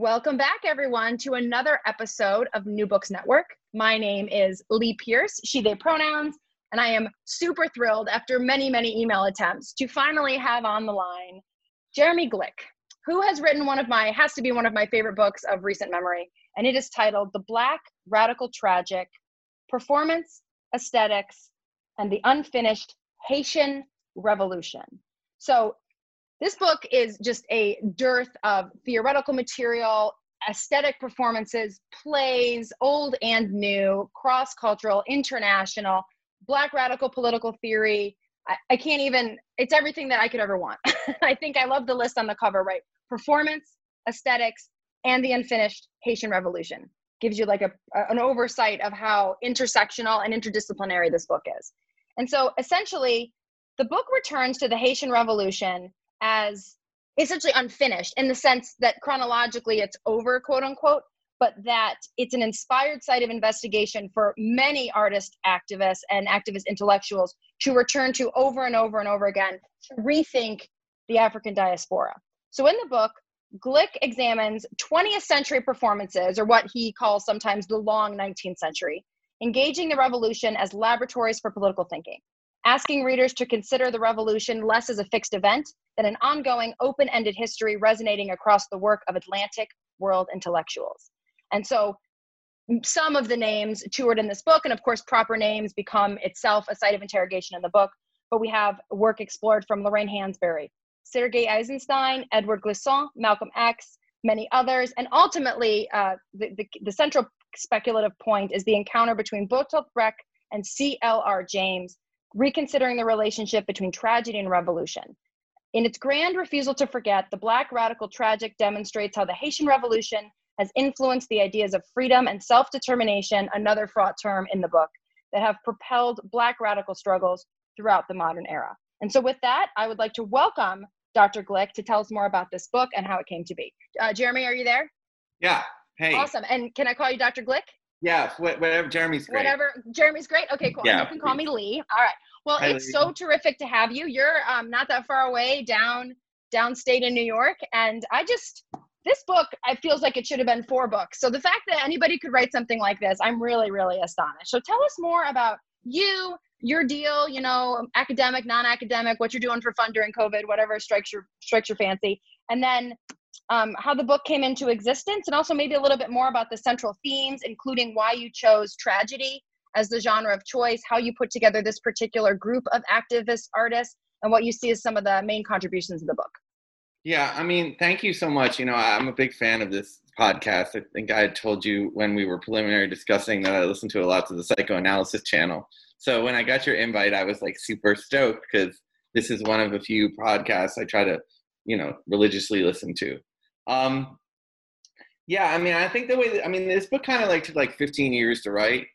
Welcome back, everyone, to another episode of New Books Network. My name is Lee Pierce, she, they pronouns, and I am super thrilled after many, many email attempts to finally have on the line Jeremy Glick, who has written one of my, has to be one of my favorite books of recent memory, and it is titled The Black Radical Tragic Performance, Aesthetics, and the Unfinished Haitian Revolution. So this book is just a dearth of theoretical material, aesthetic performances, plays, old and new, cross cultural, international, black radical political theory. I, I, can't even, it's everything that I could ever want. I think I love the list on the cover, right? Performance, aesthetics, and the unfinished Haitian Revolution. Gives you like a, an oversight of how intersectional and interdisciplinary this book is. And so essentially, the book returns to the Haitian Revolution as essentially unfinished in the sense that chronologically it's over, quote unquote, but that it's an inspired site of investigation for many artist activists and activist intellectuals to return to over and over and over again to rethink the African diaspora. So in the book, Glick examines 20th century performances, or what he calls sometimes the long 19th century, engaging the revolution as laboratories for political thinking asking readers to consider the revolution less as a fixed event than an ongoing, open ended history resonating across the work of Atlantic world intellectuals. And so some of the names toured in this book, and of course, proper names become itself a site of interrogation in the book. But we have work explored from Lorraine Hansberry, Sergei Eisenstein, Édouard Glissant, Malcolm X, many others. And ultimately, uh, the, the, the, central speculative point is the encounter between Bertolt Brecht and C.L.R. James, reconsidering the relationship between tragedy and revolution. In its grand refusal to forget, the Black Radical Tragic demonstrates how the Haitian Revolution has influenced the ideas of freedom and self determination, another fraught term in the book, that have propelled Black radical struggles throughout the modern era. And so, with that, I would like to welcome Dr. Glick to tell us more about this book and how it came to be. Uh, Jeremy, are you there? Yeah. Hey. Awesome. And can I call you Dr. Glick? Yeah, whatever. Jeremy's great. Whatever. Jeremy's great. Okay, cool. Yeah, you can call me Lee. All right. Well, Hi, it's Lee. so terrific to have you. You're um, not that far away down downstate in New York, and I just this book it feels like it should have been four books. So the fact that anybody could write something like this, I'm really really astonished. So tell us more about you, your deal. You know, academic, non-academic, what you're doing for fun during COVID, whatever strikes your strikes your fancy, and then um, how the book came into existence, and also maybe a little bit more about the central themes, including why you chose tragedy as the genre of choice, how you put together this particular group of activist artists, and what you see as some of the main contributions of the book. Yeah, I mean, thank you so much. You know, I'm a big fan of this podcast. I think I told you when we were preliminary discussing that I listen to a lot to the psychoanalysis channel. So when I got your invite, I was like super stoked because this is one of a few podcasts I try to, you know, religiously listen to. Um, yeah, I mean, I think the way that, I mean, this book kind of like took like 15 years to write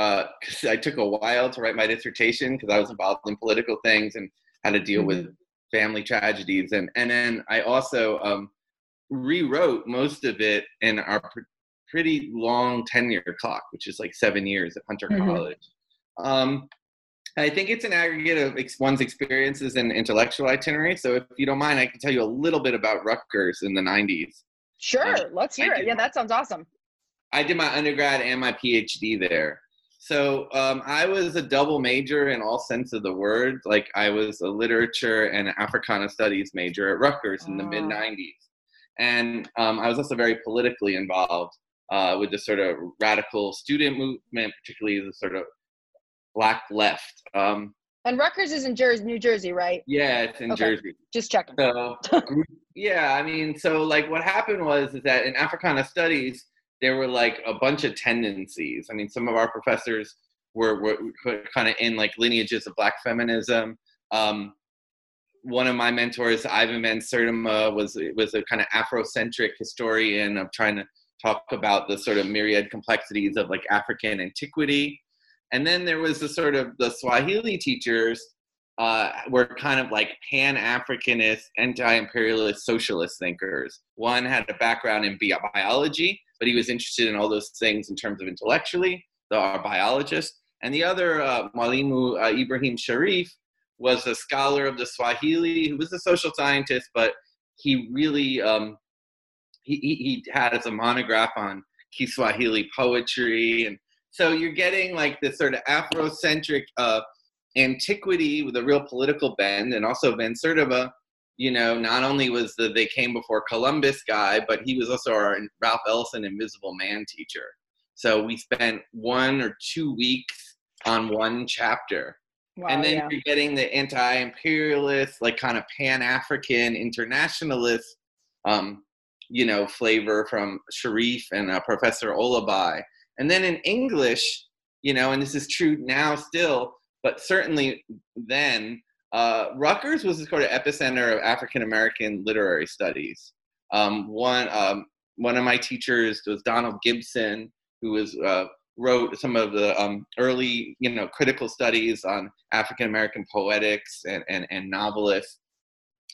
uh, I took a while to write my dissertation because I was involved in political things and had to deal mm-hmm. with family tragedies, and and then I also um, rewrote most of it in our pr- pretty long tenure clock, which is like seven years at Hunter mm-hmm. College. Um, I think it's an aggregate of ex- one's experiences and intellectual itinerary. So if you don't mind, I can tell you a little bit about Rutgers in the 90s. Sure, uh, let's hear it. Yeah, that sounds awesome. I did my undergrad and my PhD there. So um, I was a double major in all sense of the word. Like I was a literature and Africana studies major at Rutgers in the mid '90s, and um, I was also very politically involved uh, with the sort of radical student movement, particularly the sort of black left. Um, and Rutgers is in Jersey, New Jersey, right? Yeah, it's in okay. Jersey. Just checking. So, yeah, I mean, so like what happened was is that in Africana studies, there were like a bunch of tendencies. I mean, some of our professors were, were kind of in like lineages of black feminism. Um, one of my mentors, Ivan Van Sertima, was was a kind of Afrocentric historian of trying to talk about the sort of myriad complexities of like African antiquity. And then there was the sort of the Swahili teachers uh, were kind of like pan Africanist, anti imperialist socialist thinkers. One had a background in biology, but he was interested in all those things in terms of intellectually, the, our biologist. And the other, uh, uh, Ibrahim Sharif, was a scholar of the Swahili who was a social scientist, but he really um, he, he had as a monograph on Kiswahili poetry, and so you're getting like this sort of Afrocentric uh, antiquity with a real political bend, and also Van Sertima, you know, not only was the they came before Columbus guy, but he was also our Ralph Ellison Invisible Man teacher. So we spent one or two weeks on one chapter Wow, and then yeah. you're getting the anti-imperialist, like kind of pan-African internationalist, um, you know, flavor from Sharif and uh, Professor Olabai. And then in English, you know, and this is true now still, but certainly then, uh, Rutgers was the sort of epicenter of African American literary studies. Um, one um, one of my teachers was Donald Gibson, who was uh, wrote some of the um, early, you know, critical studies on African American poetics and, and, and novelists.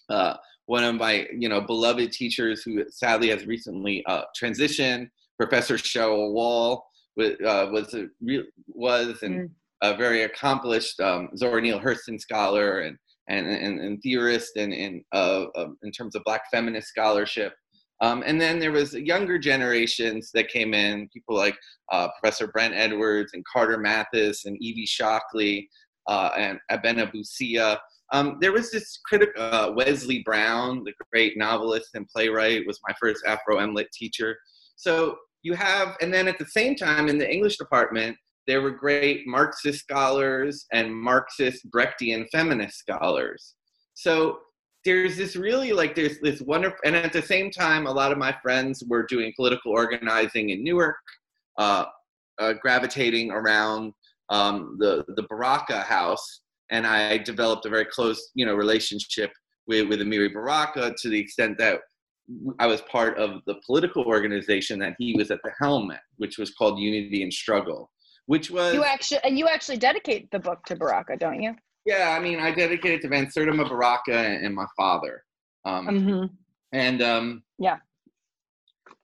Uh, one of my, you know, beloved teachers who sadly has recently uh, transitioned, Professor Cheryl Wall, uh, was a real was and mm. a very accomplished um, Zora Neale Hurston scholar and and, and, and theorist and in uh, in terms of Black feminist scholarship. Um, and then there was younger generations that came in, people like uh, Professor Brent Edwards and Carter Mathes and Evie Shockley uh, and Abena Busia. Um, there was this critic, uh, Wesley Brown, the great novelist and playwright, was my first Afro-Am Lit teacher. So you have, and then at the same time in the English department, there were great Marxist scholars and Marxist Brechtian feminist scholars. So there's this really like there's this wonderful and at the same time a lot of my friends were doing political organizing in newark uh, uh, gravitating around um, the the baraka house and i developed a very close you know relationship with with amiri baraka to the extent that i was part of the political organization that he was at the helm at which was called unity and struggle which was you actually and you actually dedicate the book to baraka don't you yeah, I mean, I dedicated to Van Sertima Baraka and, my father. Um, mm-hmm. And um, yeah,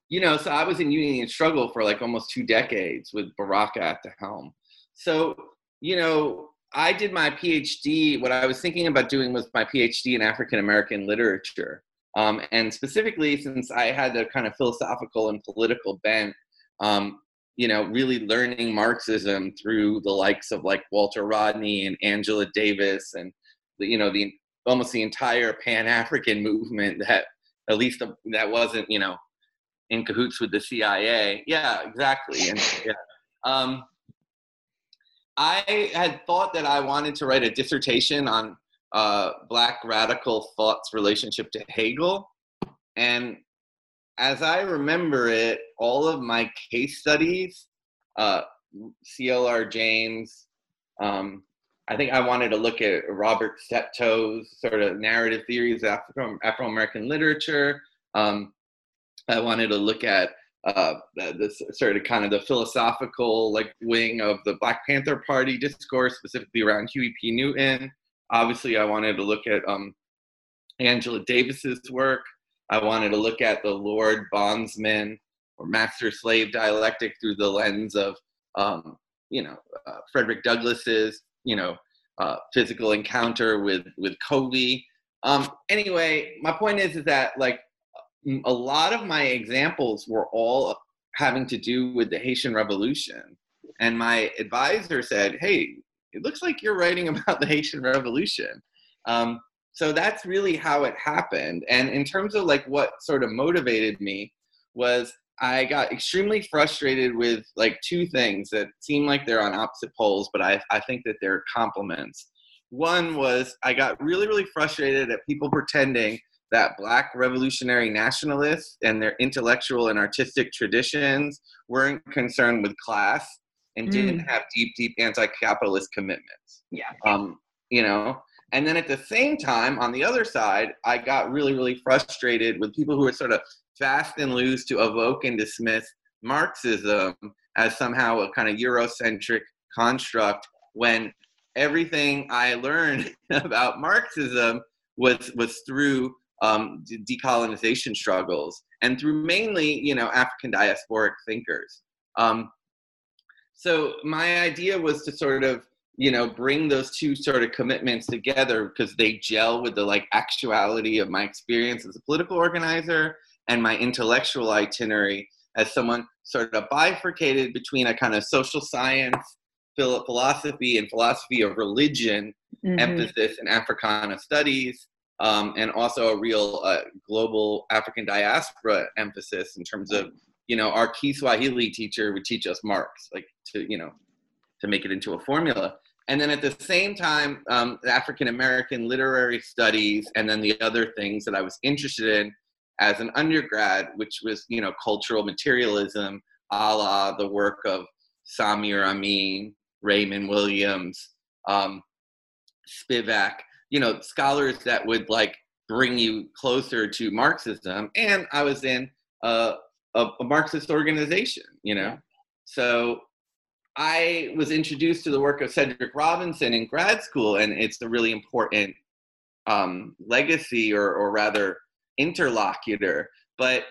you know, so I was in Unity and Struggle for like almost two decades with Baraka at the helm. So, you know, I did my PhD. What I was thinking about doing was my PhD in African American literature. Um, and specifically, since I had a kind of philosophical and political bent, um, you know, really learning Marxism through the likes of like Walter Rodney and Angela Davis and you know the almost the entire Pan African movement that at least that wasn't you know in cahoots with the CIA. Yeah, exactly. And yeah. Um, I had thought that I wanted to write a dissertation on uh, Black radical thought's relationship to Hegel, and as I remember it, all of my case studies, uh, CLR James, um, I think I wanted to look at Robert Stepto's sort of narrative theories of Afro American literature. Um, I wanted to look at uh, this sort of kind of the philosophical like wing of the Black Panther Party discourse, specifically around Huey P. Newton. Obviously, I wanted to look at um, Angela Davis's work. I wanted to look at the Lord bondsman or master slave dialectic through the lens of, um, you know, uh, Frederick Douglass's, you know, uh, physical encounter with with Covey. Um, anyway, my point is is that like a lot of my examples were all having to do with the Haitian Revolution, and my advisor said, "Hey, it looks like you're writing about the Haitian Revolution." Um, so that's really how it happened. And in terms of like what sort of motivated me was i got extremely frustrated with like two things that seem like they're on opposite poles but i, I think that they're complements. One was i got really really frustrated at people pretending that black revolutionary nationalists and their intellectual and artistic traditions weren't concerned with class and didn't mm. have deep deep anti-capitalist commitments yeah um you know And then at the same time, on the other side, I got really, really frustrated with people who were sort of fast and loose to evoke and dismiss Marxism as somehow a kind of Eurocentric construct when everything I learned about Marxism was was through um, decolonization struggles and through mainly you know African diasporic thinkers. Um, so my idea was to sort of you know bring those two sort of commitments together because they gel with the like actuality of my experience as a political organizer and my intellectual itinerary as someone sort of bifurcated between a kind of social science philosophy and philosophy of religion mm-hmm. emphasis in africana studies um, and also a real uh, global african diaspora emphasis in terms of you know our kiswahili teacher would teach us marx like to you know to make it into a formula. And then at the same time um, african american literary studies and then the other things that i was interested in as an undergrad which was you know cultural materialism a la the work of samir amin raymond williams um, spivak you know scholars that would like bring you closer to marxism. And i was in a, a, a marxist organization you know so I was introduced to the work of Cedric Robinson in grad school, and it's a really important um, legacy, or, or rather, interlocutor. But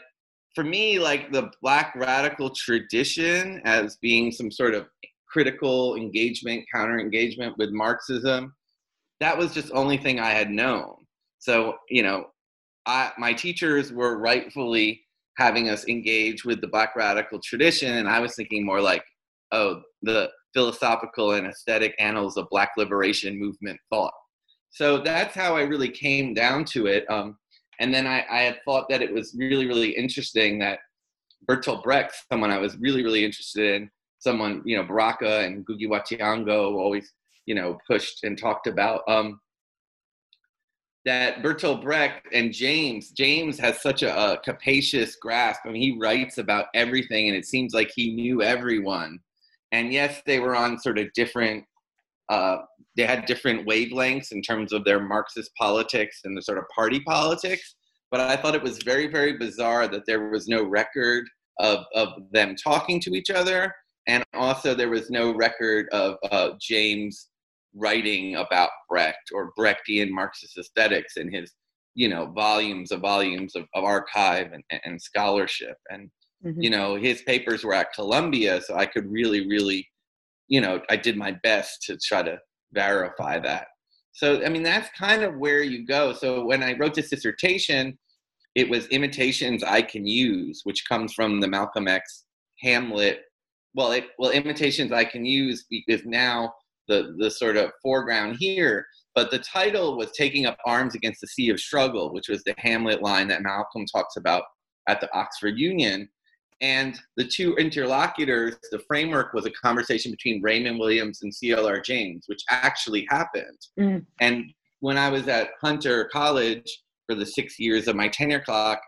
for me, like the Black radical tradition as being some sort of critical engagement, counter engagement with Marxism, that was just only thing I had known. So, you know, I, my teachers were rightfully having us engage with the Black radical tradition, and I was thinking more like, oh, the philosophical and aesthetic annals of Black liberation movement thought. So that's how I really came down to it. Um, and then I, I, had thought that it was really, really interesting that Bertolt Brecht, someone I was really, really interested in, someone, you know, Baraka and Ngugi wa Thiong'o always, you know, pushed and talked about. Um, that Bertolt Brecht and James, James has such a, a capacious grasp. I mean, he writes about everything, and it seems like he knew everyone and yes, they were on sort of different. Uh, they had different wavelengths in terms of their Marxist politics and the sort of party politics. But I thought it was very, very bizarre that there was no record of, of them talking to each other. And also, there was no record of uh, James writing about Brecht or Brechtian Marxist aesthetics in his, you know, volumes of volumes of, of archive and, and scholarship. And Mm-hmm. You know, his papers were at Columbia, so I could really, really, you know, I did my best to try to verify that. So, I mean, that's kind of where you go. So, when I wrote this dissertation, it was imitations I can use, which comes from the Malcolm X Hamlet. Well, it, well, imitations I can use is now the the sort of foreground here. But the title was taking up arms against the sea of struggle, which was the Hamlet line that Malcolm talks about at the Oxford Union. And the two interlocutors, the framework was a conversation between Raymond Williams and CLR James, which actually happened. Mm. And when I was at Hunter College for the six years of my tenure clock,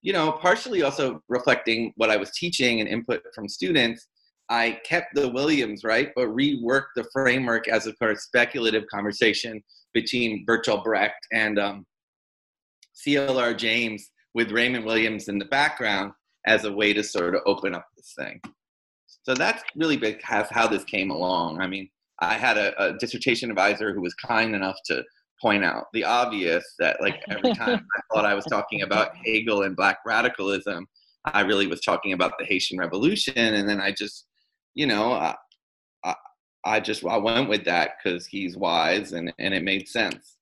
you know, partially also reflecting what I was teaching and input from students, I kept the Williams, right, but reworked the framework as a sort of speculative conversation between Bertolt Brecht and um, CLR James with Raymond Williams in the background as a way to sort of open up this thing. So that's really big how this came along. I mean, I had a, a dissertation advisor who was kind enough to point out the obvious that like every time I thought I was talking about Hegel and black radicalism, I really was talking about the Haitian Revolution, and then I just, you know, I, I, I just I went with that because he's wise and and it made sense.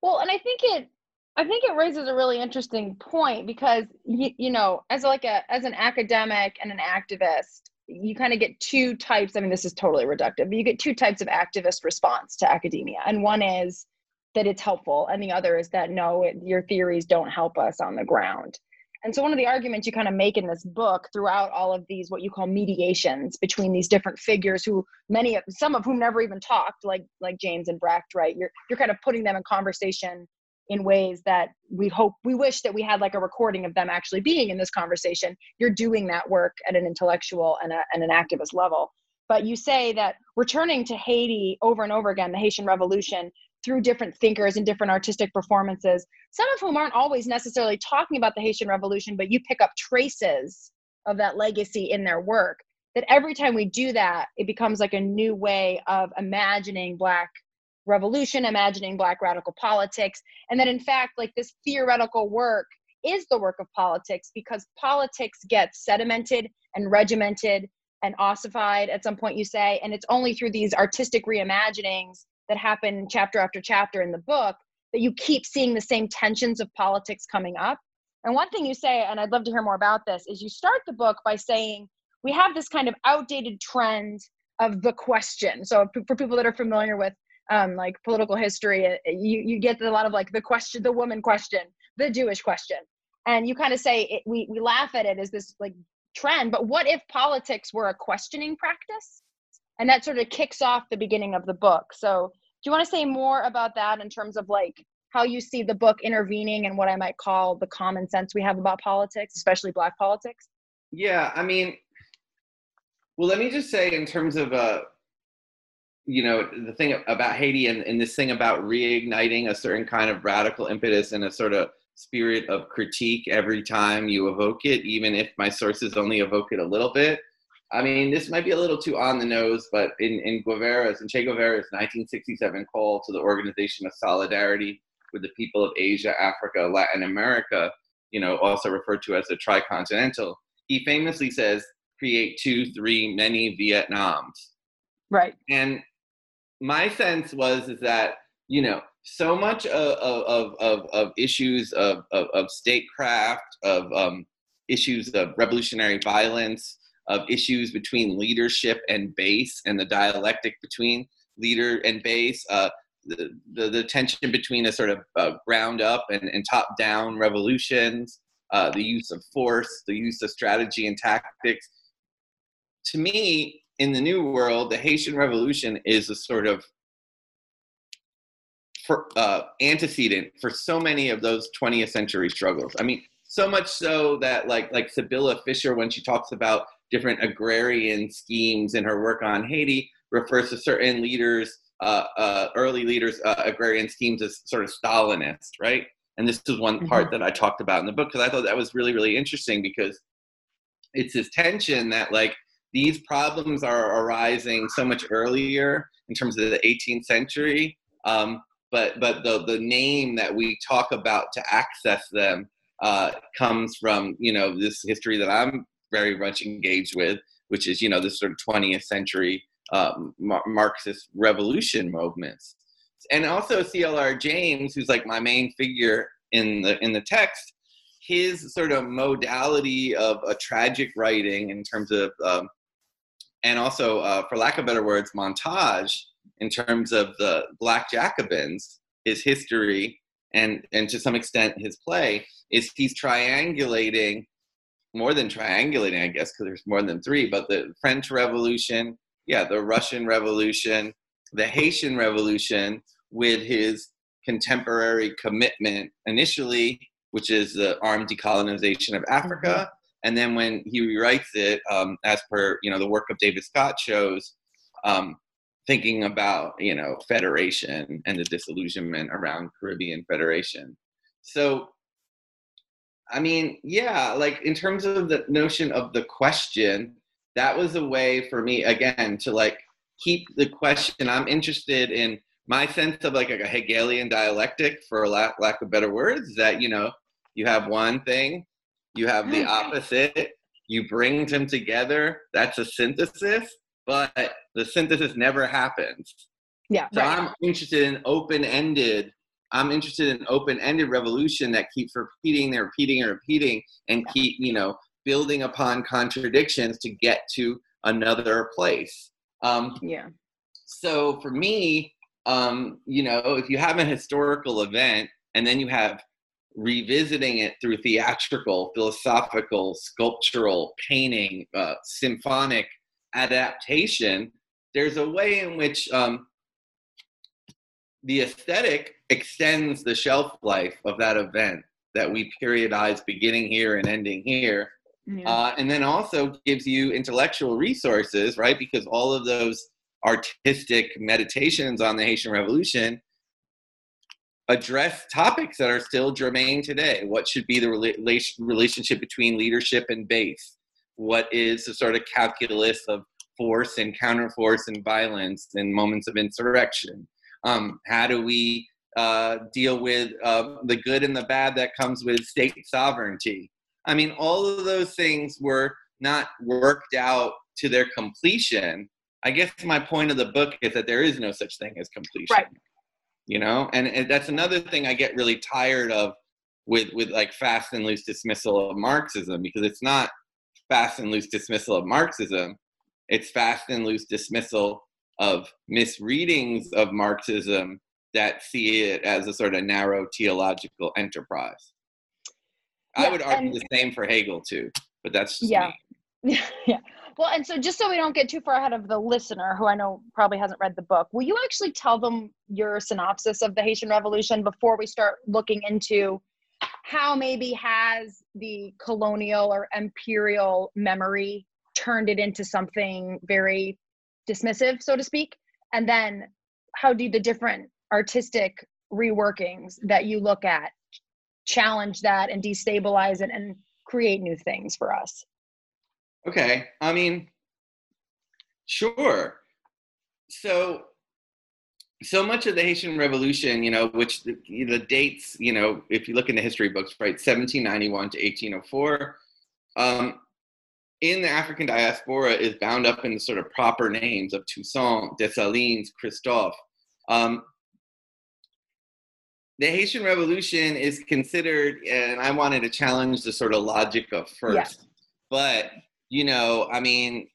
Well, and I think it I think it raises a really interesting point because you, you know, as like a as an academic and an activist, you kind of get two types. I mean, this is totally reductive, but you get two types of activist response to academia, and one is that it's helpful, and the other is that no, it, your theories don't help us on the ground. And so, one of the arguments you kind of make in this book throughout all of these, what you call mediations between these different figures, who many of some of whom never even talked, like like James and Brecht, right? You're you're kind of putting them in conversation in ways that we hope we wish that we had like a recording of them actually being in this conversation you're doing that work at an intellectual and, a, and an activist level but you say that returning to haiti over and over again the haitian revolution through different thinkers and different artistic performances, some of whom aren't always necessarily talking about the Haitian Revolution, but you pick up traces of that legacy in their work. That every time we do that, it becomes like a new way of imagining Black revolution, imagining Black radical politics, and that in fact, like this theoretical work is the work of politics because politics gets sedimented and regimented and ossified at some point, you say, and it's only through these artistic reimaginings that happen chapter after chapter in the book that you keep seeing the same tensions of politics coming up. And one thing you say, and I'd love to hear more about this, is you start the book by saying we have this kind of outdated trend of the question. So for people that are familiar with um, like political history, uh, you you get a lot of like the question, the woman question, the Jewish question, and you kind of say it, we we laugh at it as this like trend. But what if politics were a questioning practice? And that sort of kicks off the beginning of the book. So do you want to say more about that in terms of like how you see the book intervening and what i might call the common sense we have about politics especially black politics? Yeah i mean well let me just say in terms of uh you know the thing about haiti and, and this thing about reigniting a certain kind of radical impetus and a sort of spirit of critique every time you evoke it even if my sources only evoke it a little bit I mean, this might be a little too on the nose, but in, in Guevara's, in Che Guevara's 1967 call to the Organization of Solidarity with the people of Asia, Africa, Latin America, you know, also referred to as the tricontinental, he famously says, create two, three, many Vietnams. Right. And my sense was is that, you know, so much of, of, of, of issues of, of, of statecraft, of um, issues of revolutionary violence, of issues between leadership and base and the dialectic between leader and base, uh, the, the, the, tension between a sort of uh, ground up and, and top down revolutions, uh, the use of force, the use of strategy and tactics. To me, in the New World, the Haitian Revolution is a sort of for, uh, antecedent for so many of those 20th century struggles. I mean, so much so that like like Sibylle Fischer, when she talks about different agrarian schemes in her work on Haiti refers to certain leaders, uh, uh, early leaders, uh, agrarian schemes as sort of Stalinist, right? And this is one part mm-hmm. that I talked about in the book because I thought that was really, really interesting because it's this tension that like these problems are arising so much earlier in terms of the 18th century. Um, but but the the name that we talk about to access them uh, comes from you know this history that I'm very much engaged with, which is you know this sort of 20th century um, Marxist revolution movements, and also C.L.R. James, who's like my main figure in the in the text. His sort of modality of a tragic writing in terms of, um, and also uh, for lack of better words, montage in terms of the Black Jacobins, his history, and and to some extent his play is he's triangulating more than triangulating, I guess, because there's more than three, but the French Revolution, yeah, the Russian Revolution, the Haitian Revolution, with his contemporary commitment initially, which is the armed decolonization of Africa. Mm-hmm. And then when he rewrites it, um, as per you know the work of David Scott shows, um, thinking about you know federation and the disillusionment around Caribbean federation. So I mean, yeah, like in terms of the notion of the question, that was a way for me again to like keep the question. I'm interested in my sense of like a Hegelian dialectic, for lack, lack of better words, that you know, you have one thing, you have the opposite, you bring them together. That's a synthesis, but the synthesis never happens. Yeah. So right. I'm interested in open-ended I'm interested in open-ended revolution that keeps repeating and repeating and repeating and keep, you know, building upon contradictions to get to another place. Um, yeah. So for me, um, you know, if you have a historical event and then you have revisiting it through theatrical, philosophical, sculptural, painting, uh, symphonic adaptation, there's a way in which um, the aesthetic extends the shelf life of that event that we periodize beginning here and ending here. Yeah. Uh, and then also gives you intellectual resources, right? Because all of those artistic meditations on the Haitian Revolution address topics that are still germane today. What should be the rela- relationship between leadership and base? What is the sort of calculus of force and counterforce and violence in moments of insurrection? Um, how do we uh, deal with uh, the good and the bad that comes with state sovereignty? I mean, all of those things were not worked out to their completion. I guess my point of the book is that there is no such thing as completion. Right. You know, and, and that's another thing I get really tired of with with like fast and loose dismissal of Marxism because it's not fast and loose dismissal of Marxism. It's fast and loose dismissal of misreadings of Marxism that see it as a sort of narrow theological enterprise. Yeah, I would argue and- the same for Hegel too, but that's just Yeah. me. yeah. Well, and so just so we don't get too far ahead of the listener, who I know probably hasn't read the book, will you actually tell them your synopsis of the Haitian Revolution before we start looking into how maybe has the colonial or imperial memory turned it into something very dismissive, so to speak? And then how do the different artistic reworkings that you look at challenge that and destabilize it and create new things for us? Okay. I mean, sure. So, so much of the Haitian Revolution, you know, which the, the dates, you know, if you look in the history books, right, 1791 to 1804, um, in the African diaspora is bound up in the sort of proper names of Toussaint, Dessalines, Christophe. Um, the Haitian Revolution is considered, and I wanted to challenge the sort of logic of first, Yeah. but you know, I mean,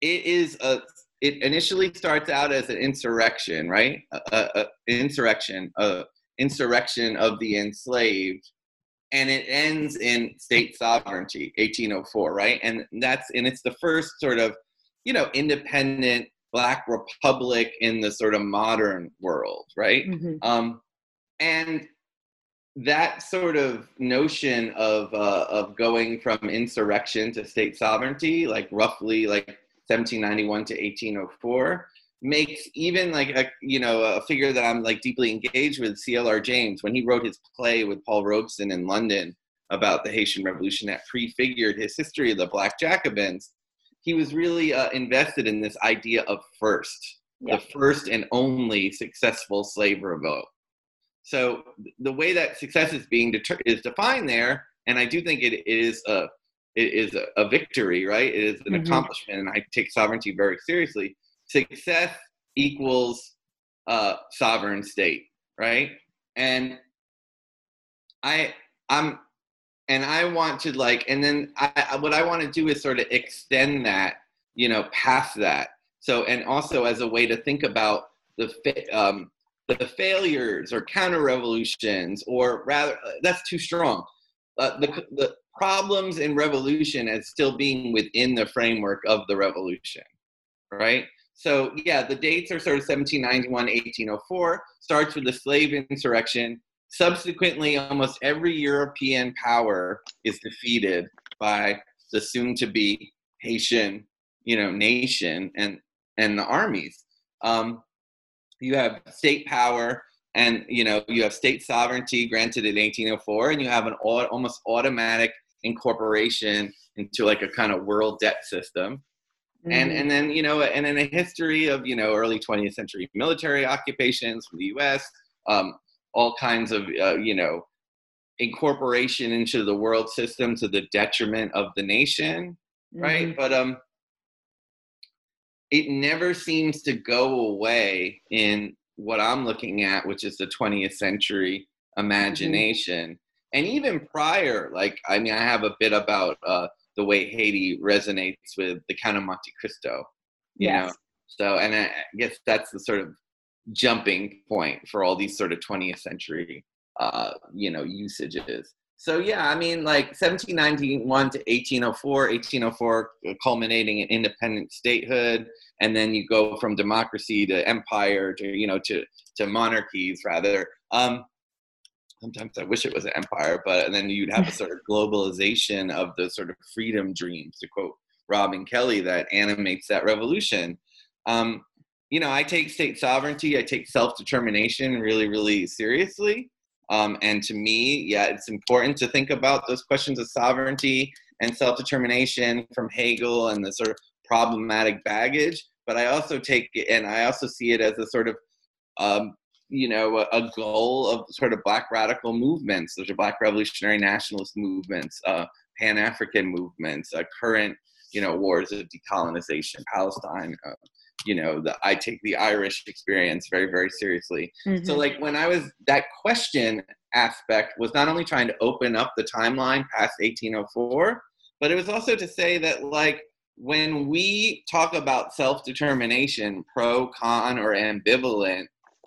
it is a. It initially starts out as an insurrection, right? A, a, a insurrection, a insurrection of the enslaved, and it ends in state sovereignty, 1804, right? And that's and it's the first sort of, you know, independent black republic in the sort of modern world, right? Um, and that sort of notion of uh, of going from insurrection to state sovereignty, like roughly like 1791 to 1804, makes even like a you know a figure that I'm like deeply engaged with, C.L.R. James, when he wrote his play with Paul Robeson in London about the Haitian Revolution that prefigured his history of the Black Jacobins. He was really uh, invested in this idea of first, Yeah. the first and only successful slave revolt. So the way that success is being deter- is defined there, and I do think it is a it is a, a victory, right? It is an Mhm. accomplishment, and I take sovereignty very seriously. Success equals uh, sovereign state, right? And I I'm and I want to like, and then I, what I want to do is sort of extend that, you know, past that. So and also as a way to think about the um, the failures or counter revolutions, or rather, uh, that's too strong. Uh, the the problems in revolution as still being within the framework of the revolution, right? So yeah, the dates are sort of 1791, 1804. Starts with the slave insurrection. Subsequently, almost every European power is defeated by the soon-to-be Haitian, you know, nation and and the armies. Um, you have state power and you know you have state sovereignty granted in 1804 and you have an au- almost automatic incorporation into like a kind of world debt system. And Mm-hmm. and then you know and in a history of you know early 20th century military occupations from the us um, all kinds of uh, you know incorporation into the world system to the detriment of the nation right? But um it never seems to go away in what i'm looking at which is the 20th century imagination. And even prior like i mean i have a bit about uh, the way haiti resonates with the count of monte cristo you Yes. know so and i guess that's the sort of jumping point for all these sort of 20th century uh, you know usages so yeah i mean like 1791 to 1804 1804 culminating in independent statehood and then you go from democracy to empire to you know to to monarchies rather um sometimes i wish it was an empire but then you'd have a sort of globalization of the sort of freedom dreams to quote robin kelley that animates that revolution um you know, I take state sovereignty, I take self determination really, really seriously. Um, and to me, yeah, it's important to think about those questions of sovereignty and self determination from Hegel and the sort of problematic baggage. But I also take it, and I also see it as a sort of, um, you know, a, a, goal of sort of black radical movements. Those are black revolutionary nationalist movements, uh, Pan African movements, uh, current, you know, wars of decolonization, Palestine, uh, you know the i take the irish experience very very seriously mm-hmm. so like when i was that question aspect was not only trying to open up the timeline past 1804 but it was also to say that like when we talk about self-determination pro con or ambivalent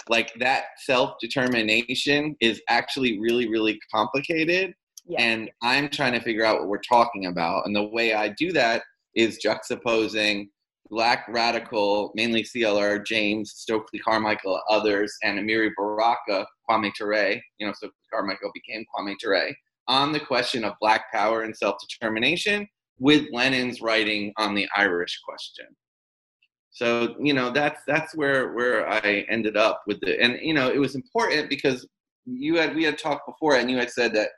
like that self-determination is actually really really complicated yeah. and i'm trying to figure out what we're talking about and the way i do that is juxtaposing Black Radical, mainly CLR, James, Stokely Carmichael, others, and Amiri Baraka, Kwame Ture, you know, Stokely Carmichael became Kwame Ture, on the question of Black power and self determination, with Lenin's writing on the Irish question. So, you know, that's that's where where I ended up with it. And, you know, it was important because you had we had talked before and you had said that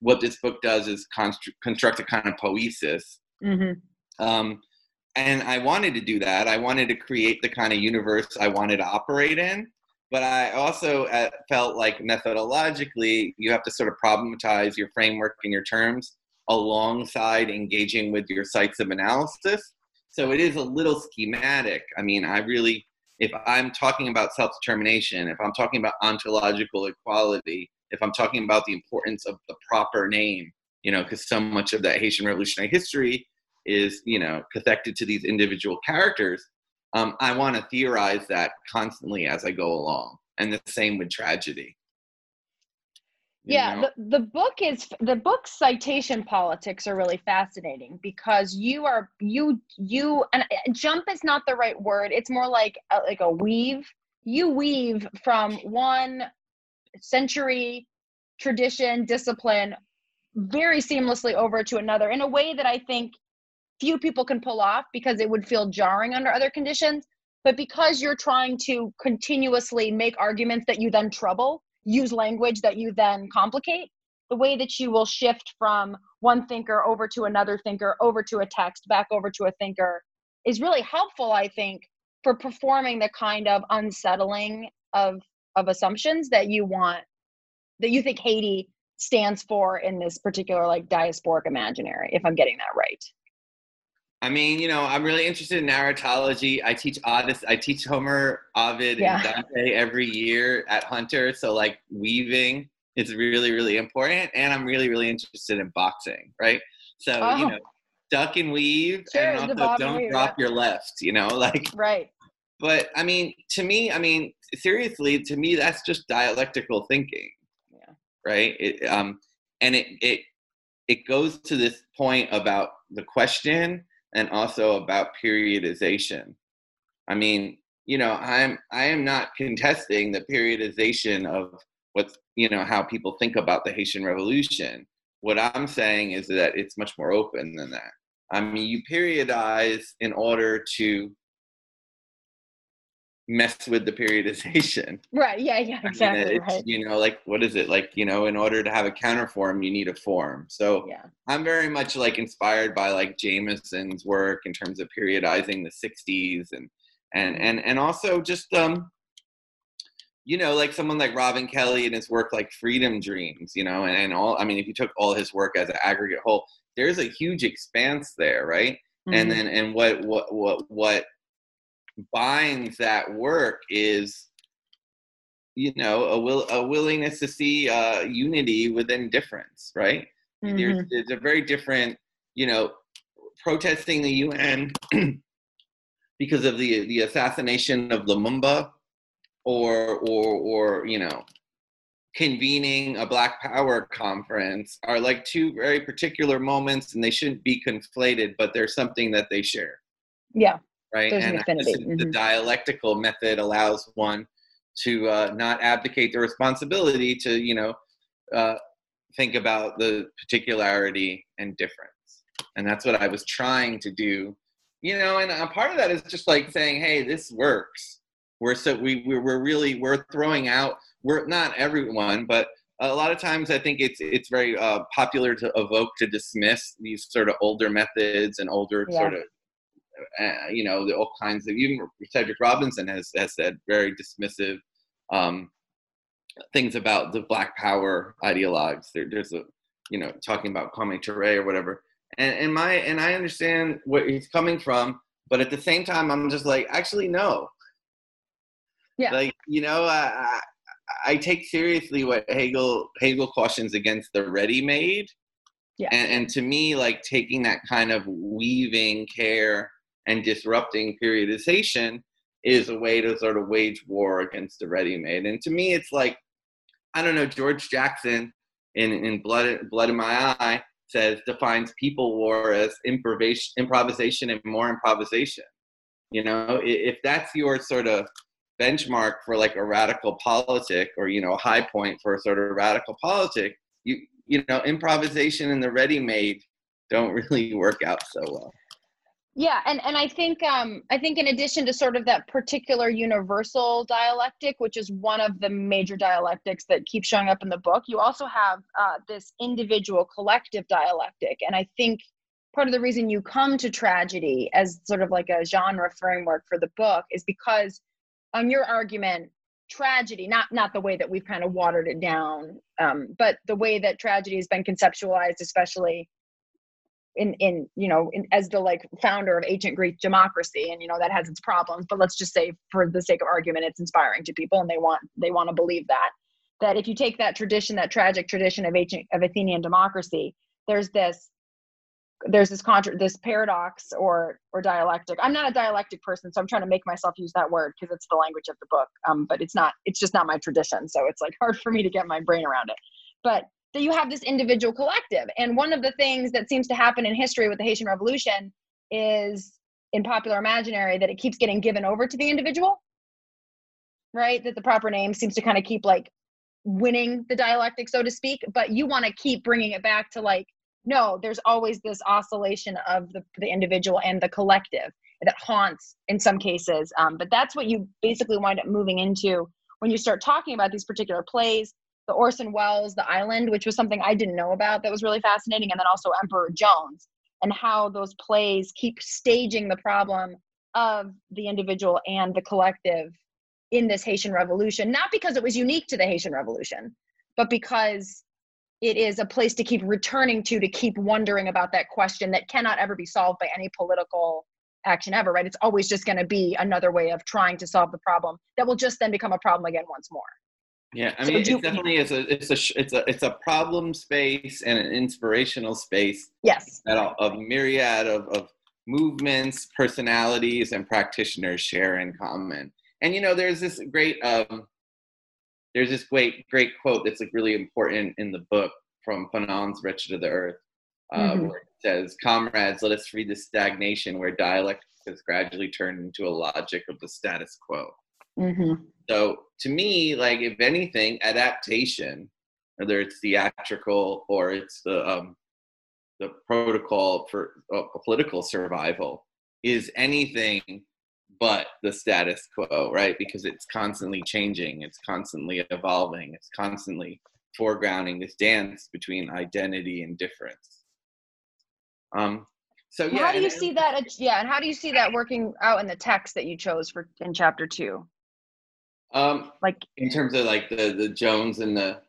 what this book does is construct, construct a kind of poiesis. Mm-hmm. Um, and I wanted to do that. I wanted to create the kind of universe I wanted to operate in. But I also uh, felt like methodologically, you have to sort of problematize your framework and your terms alongside engaging with your sites of analysis. So it is a little schematic. I mean, I really, if I'm talking about self determination, if I'm talking about ontological equality, if I'm talking about the importance of the proper name, you know, because so much of that Haitian revolutionary history is you know connected to these individual characters um, i want to theorize that constantly as i go along and the same with tragedy. Yeah the, the book is the book citation politics are really fascinating because you are you you and jump is not the right word it's more like a, like a weave. You weave from one century tradition discipline very seamlessly over to another in a way that i think few people can pull off because it would feel jarring under other conditions. But because you're trying to continuously make arguments that you then trouble, use language that you then complicate, the way that you will shift from one thinker over to another thinker, over to a text, back over to a thinker is really helpful, I think, for performing the kind of unsettling of of assumptions that you want that you think Haiti stands for in this particular like diasporic imaginary, if I'm getting that right. I mean, you know, I'm really interested in narratology. I teach Odyssey, I teach Homer, Ovid, yeah. and Dante every year at Hunter. So like weaving is really, really important. And I'm really, really interested in boxing, right? So, oh. you know, duck and weave sure, and also don't weave, drop yeah. your left, you know, like right. But I mean, to me, I mean, seriously, to me, that's just dialectical thinking. Yeah. Right. It um and it it it goes to this point about the question and also about periodization. I mean, you know, I'm I am not contesting the periodization of what's you know how people think about the Haitian Revolution. What I'm saying is that it's much more open than that. I mean, you periodize in order to mess with the periodization. Right. Yeah. Yeah. Exactly. right. You know, like what is it like? You know, in order to have a counterform, you need a form. So yeah. I'm very much like inspired by like Jameson's work in terms of periodizing the '60s and and mm-hmm. and and also just um, you know, like someone like Robin Kelley and his work like Freedom Dreams. You know, and, and all. I mean, if you took all his work as an aggregate whole, there's a huge expanse there, right? Mm-hmm. And then and what what what what binds that work is you know a will a willingness to see uh, unity within difference right? Mm-hmm. there's, there's a very different you know protesting the un because of the the assassination of lumumba or or or you know convening a black power conference are like two very particular moments and they shouldn't be conflated but there's something that they share. Yeah right? There's and an mm-hmm. the dialectical method allows one to uh, not abdicate the responsibility to, you know, uh, think about the particularity and difference. And that's what I was trying to do, you know. And a part of that is just like saying, "Hey, this works." we're so we we're really we're throwing out we're not everyone but a lot of times i think it's it's very uh, popular to evoke to dismiss these sort of older methods and older Yeah. sort of uh, you know the all kinds of even cedric robinson has has said very dismissive um, things about the black power ideologues there, there's a you know talking about Kwame Ture or whatever and and my and i understand where he's coming from but at the same time i'm just like actually no Yeah. like you know I, I I take seriously what Hegel Hegel cautions against the ready-made, Yeah. and, and to me, like taking that kind of weaving care and disrupting periodization is a way to sort of wage war against the ready-made. And to me, it's like I don't know. George Jackson in in Blood Blood in My Eye says defines people war as improvisation, improvisation and more improvisation. You know, if that's your sort of benchmark for like a radical politic or you know a high point for a sort of radical politic you you know improvisation and the ready-made don't really work out so well Yeah, and and I think um I think in addition to sort of that particular universal dialectic, which is one of the major dialectics that keeps showing up in the book, you also have uh, this individual collective dialectic, and I think part of the reason you come to tragedy as sort of like a genre framework for the book is because on your argument tragedy not not the way that we've kind of watered it down um, but the way that tragedy has been conceptualized especially in in you know in, as the like founder of ancient greek democracy and you know that has its problems but let's just say for the sake of argument it's inspiring to people and they want they want to believe that that if you take that tradition that tragic tradition of ancient of athenian democracy there's this there's this contra this paradox or or dialectic. I'm not a dialectic person so i'm trying to make myself use that word because it's the language of the book um, but it's not it's just not my tradition so it's like hard for me to get my brain around it. But that you have this individual collective. And one of the things that seems to happen in history with the haitian revolution is in popular imaginary that it keeps getting given over to the individual right? That the proper name seems to kind of keep like winning the dialectic so to speak. But you want to keep bringing it back to like no there's always this oscillation of the, the individual and the collective that haunts in some cases. Um, but that's what you basically wind up moving into when you start talking about these particular plays the orson welles the island which was something i didn't know about that was really fascinating and then also emperor jones and how those plays keep staging the problem of the individual and the collective in this haitian revolution not because it was unique to the haitian revolution but because it is a place to keep returning to to keep wondering about that question that cannot ever be solved by any political action ever right? It's always just going to be another way of trying to solve the problem that will just then become a problem again once more yeah i So mean do- it definitely is a it's a it's a it's a problem space and an inspirational space yes. that a, a myriad of, of movements personalities and practitioners share in common. And you know there's this great um there's this great great quote that's like really important in the book from fanon's wretched of the earth uh, Mhm. where it says comrades let us free the stagnation where dialect has gradually turned into a logic of the status quo mm-hmm. so to me, like if anything, adaptation, whether it's theatrical or it's the um, the protocol for uh, political survival, is anything but the status quo, right? Because it's constantly changing, it's constantly evolving, it's constantly foregrounding this dance between identity and difference. Um, so yeah, how do you see that yeah and how do you see that working out in the text that you chose for in chapter two Um, like in terms of like the the Jones and the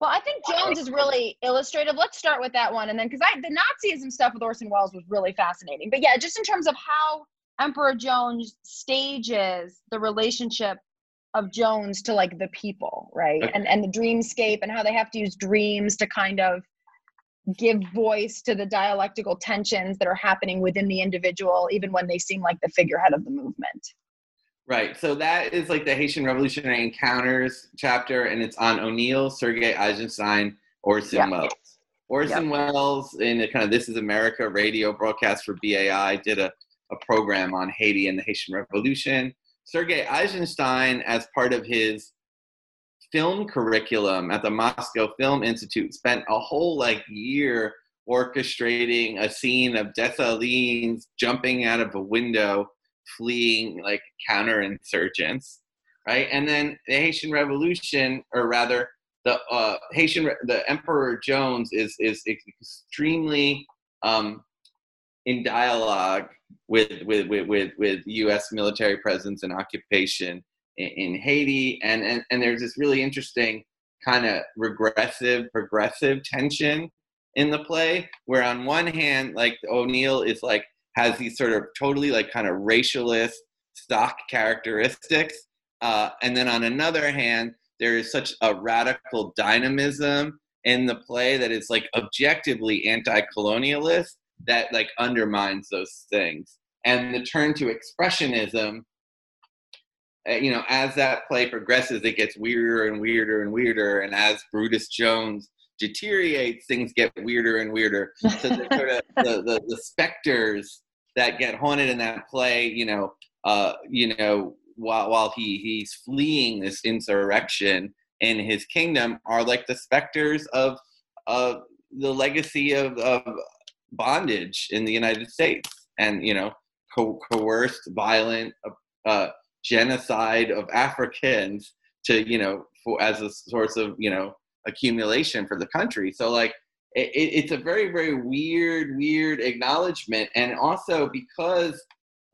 Well, I think Jones is really illustrative. Let's start with that one, and then because I the Nazism stuff with Orson Welles was really fascinating. But yeah, just in terms of how Emperor Jones stages the relationship of Jones to like the people, right? Okay. And and the dreamscape and how they have to use dreams to kind of give voice to the dialectical tensions that are happening within the individual, even when they seem like the figurehead of the movement. Right. So that is like the Haitian Revolutionary Encounters chapter, and it's on O'Neill, Sergei Eisenstein, Orson Yeah. Welles. Orson Welles, in the kind of This Is America radio broadcast for BAI, did a, a program on Haiti and the Haitian Revolution. Sergei Eisenstein, as part of his film curriculum at the Moscow Film Institute, spent a whole like year orchestrating a scene of Dessalines jumping out of a window fleeing like counterinsurgents. right? And then the Haitian Revolution, or rather, the uh, Haitian, the Emperor Jones is is extremely um, in dialogue with with with with, U.S. military presence and occupation in, in Haiti, and, and and there's this really interesting kind of regressive, progressive tension in the play, where on one hand, like O'Neill is like has these sort of totally like kind of racialist stock characteristics, uh, and then on another hand, there is such a radical dynamism in the play that is like objectively anti-colonialist that like undermines those things. And the turn to expressionism uh, you know, as that play progresses, it gets weirder and weirder and weirder. And as Brutus Jones deteriorates, things get weirder and weirder. So the sort of the, the, the, specters that get haunted in that play, you know, uh, you know, while while he he's fleeing this insurrection in his kingdom, are like the specters of of the legacy of, of bondage in the United States, and you know, co- coerced, violent. Uh, genocide of Africans to you know for as a source of you know accumulation for the country. So like it, it's a very very weird weird acknowledgement, and also because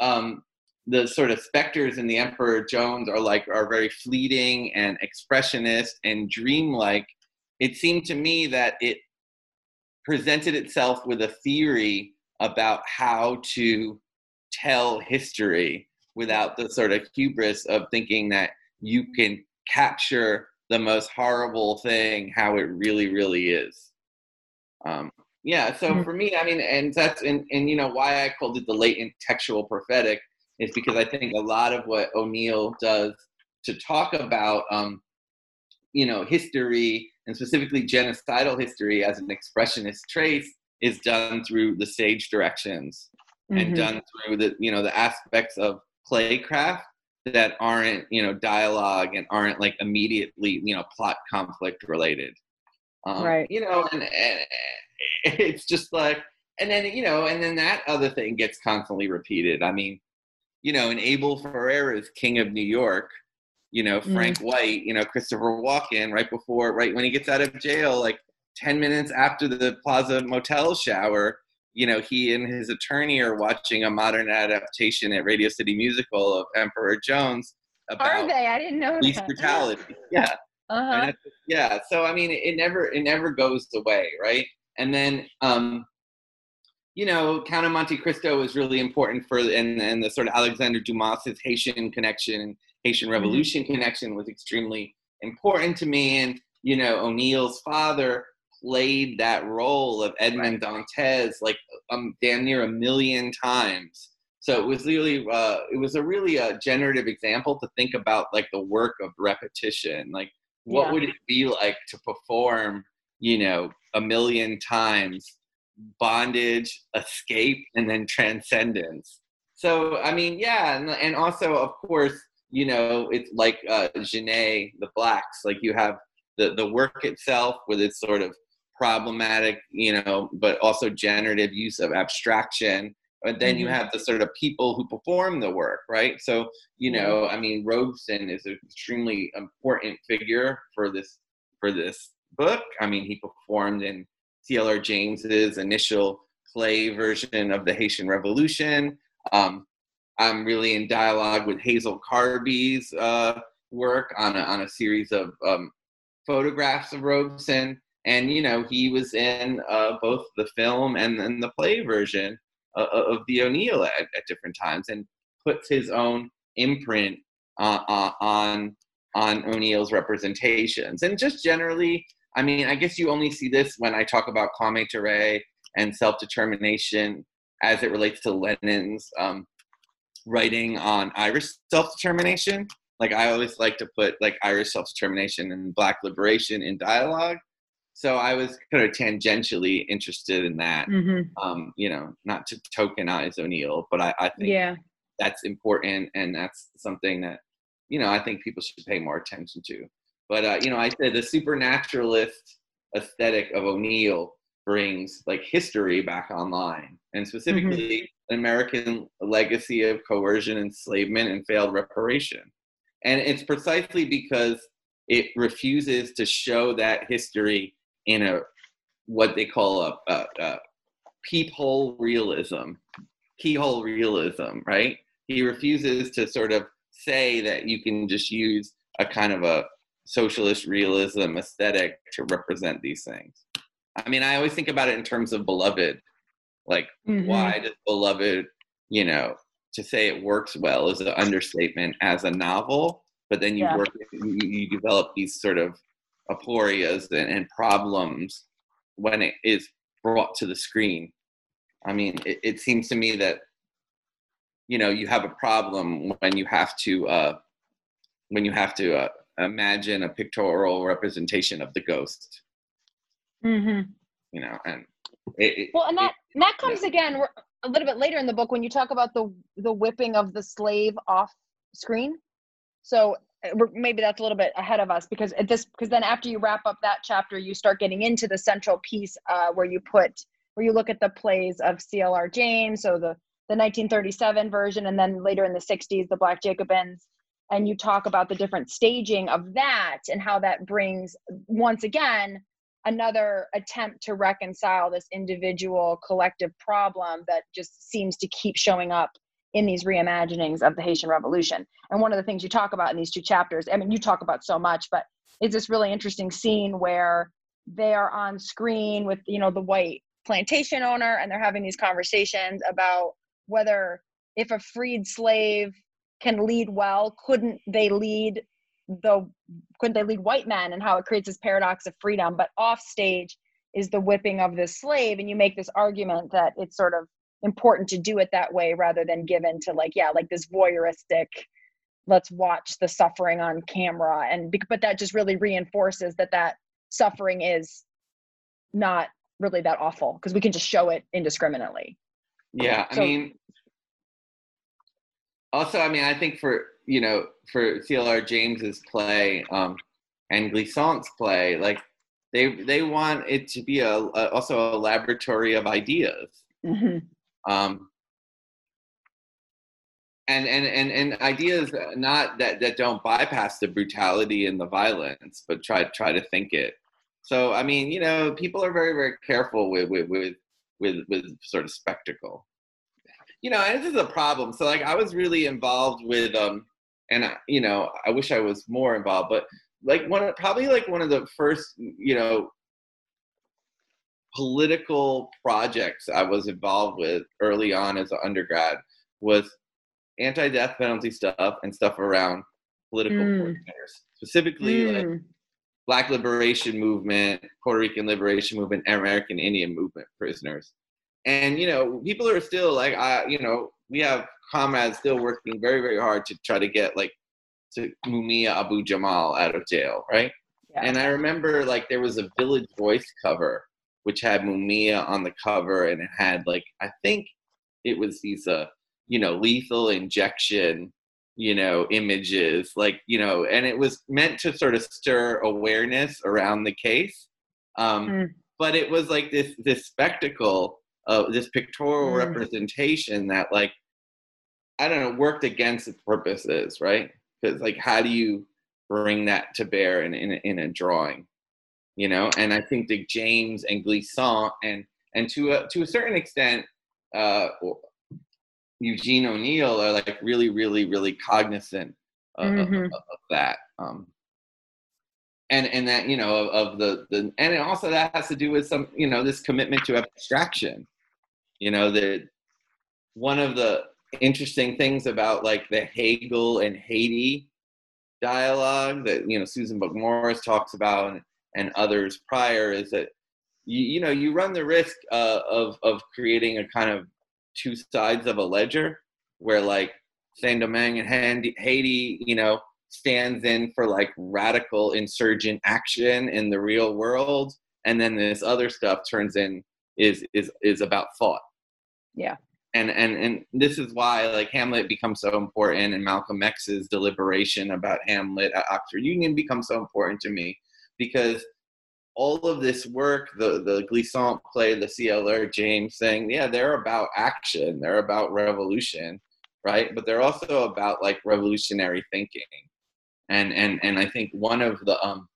um, the sort of specters in the Emperor Jones are like are very fleeting and expressionist and dreamlike. It seemed to me that it presented itself with a theory about how to tell history without the sort of hubris of thinking that you can capture the most horrible thing how it really really is um, yeah so mm-hmm. for me i mean and that's and, and you know why i called it the latent textual prophetic is because i think a lot of what o'neill does to talk about um, you know history and specifically genocidal history as an expressionist trace is done through the stage directions mm-hmm. and done through the you know the aspects of playcraft that aren't you know dialogue and aren't like immediately you know plot conflict related um, right you know and, and it's just like and then you know and then that other thing gets constantly repeated i mean you know and abel ferrara's king of new york you know frank mm. white you know christopher walken right before right when he gets out of jail like 10 minutes after the plaza motel shower you know, he and his attorney are watching a modern adaptation at Radio City Musical of Emperor Jones. About are they? I didn't know police that. brutality. Yeah. Uh-huh. yeah. So I mean, it never it never goes away, right? And then, um, you know, Count of Monte Cristo is really important for, and and the sort of Alexander Dumas's Haitian connection, Haitian mm-hmm. Revolution mm-hmm. connection was extremely important to me. And you know, O'Neill's father played that role of Edmond Dantes like um, damn near a million times. So it was really, uh, it was a really a uh, generative example to think about like the work of repetition. Like, what yeah. would it be like to perform, you know, a million times bondage, escape, and then transcendence? So, I mean, yeah, and, and also, of course, you know, it's like uh, Genet, the blacks. Like you have the the work itself with its sort of problematic, you know, but also generative use of abstraction. But then mm-hmm. you have the sort of people who perform the work, right? So, you know, I mean, Robeson is an extremely important figure for this for this book. I mean, he performed in CLR James's initial play version of the Haitian Revolution. Um, I'm really in dialogue with Hazel Carby's uh, work on a, on a series of um, photographs of Robeson and you know he was in uh, both the film and, and the play version uh, of the O'Neill at, at, different times, and puts his own imprint uh, uh, on on O'Neill's representations. And just generally, I mean, I guess you only see this when I talk about Kwame and self determination as it relates to Lenin's um, writing on Irish self determination. Like I always like to put like Irish self determination and Black liberation in dialogue so I was kind of tangentially interested in that. Mm-hmm. Um, you know, not to tokenize O'Neill, but I, I think yeah. that's important, and that's something that you know I think people should pay more attention to. But uh, you know, I said the supernaturalist aesthetic of O'Neill brings like history back online, and specifically mm-hmm. an American legacy of coercion, enslavement, and failed reparation. and it's precisely because it refuses to show that history in a what they call a, a, a peephole realism, keyhole realism, right? He refuses to sort of say that you can just use a kind of a socialist realism aesthetic to represent these things. I mean, I always think about it in terms of beloved. Like, mm-hmm. why does beloved, you know, to say it works well is an understatement as a novel, but then you yeah. work, you, you, develop these sort of aporias and, and, problems when it is brought to the screen. I mean, it, it seems to me that, you know, you have a problem when you have to, uh, when you have to uh, imagine a pictorial representation of the ghost. Mm-hmm. You know, and it, it, well, and that and that comes yeah. again a little bit later in the book when you talk about the the whipping of the slave off screen. So maybe that's a little bit ahead of us because at this because then after you wrap up that chapter, you start getting into the central piece uh, where you put where you look at the plays of C.L.R. James, so the the 1937 version, and then later in the 60s, the Black Jacobins, and you talk about the different staging of that and how that brings once again another attempt to reconcile this individual collective problem that just seems to keep showing up in these reimaginings of the Haitian Revolution. And one of the things you talk about in these two chapters, I mean, you talk about so much, but it's this really interesting scene where they are on screen with, you know, the white plantation owner and they're having these conversations about whether if a freed slave can lead well, couldn't they lead the couldn't they lead white men and how it creates this paradox of freedom but off stage is the whipping of this slave and you make this argument that it's sort of important to do it that way rather than given to like yeah like this voyeuristic let's watch the suffering on camera and but that just really reinforces that that suffering is not really that awful because we can just show it indiscriminately yeah i mean also i mean i think for you know, for CLR James's play um, and Glissant's play, like they they want it to be a, a also a laboratory of ideas. Mm-hmm. Um, and, and and and ideas not that that don't bypass the brutality and the violence, but try try to think it. So I mean, you know, people are very very careful with with with with, with sort of spectacle. You know, and this is a problem. So like, I was really involved with um, and you know i wish i was more involved but like one of, probably like one of the first you know political projects i was involved with early on as an undergrad was anti-death penalty stuff and stuff around political mm. prisoners specifically mm. like black liberation movement puerto rican liberation movement american indian movement prisoners and you know people are still like i you know we have comrades still working very, very hard to try to get like to Mumia Abu Jamal out of jail, right? Yeah. And I remember like there was a Village Voice cover which had Mumia on the cover, and it had like I think it was these uh you know lethal injection you know images like you know and it was meant to sort of stir awareness around the case um mm. but it was like this this spectacle of this pictorial mm. representation that like I don't know, worked against its purposes, right? Because like, how do you bring that to bear in in, in a drawing, you know? And I think that James and Glissant and and to a, to a certain extent, uh, Eugene O'Neill are like really, really, really cognizant of, mm-hmm. of, of that. Um, and and that you know of, of, the the and also that has to do with some you know this commitment to abstraction you know that one of the interesting things about like the Hegel and Haiti dialogue that you know Susan Buck Morss talks about and, and others prior is that you, you know you run the risk uh, of of creating a kind of two sides of a ledger where like Saint Domingue and Haiti you know stands in for like radical insurgent action in the real world and then this other stuff turns in is is is about thought yeah. And and and this is why like Hamlet becomes so important, and Malcolm X's deliberation about Hamlet at Oxford Union becomes so important to me because all of this work, the the Glissant play, the CLR James thing, yeah, they're about action, they're about revolution, right? But they're also about like revolutionary thinking, and and and I think one of the um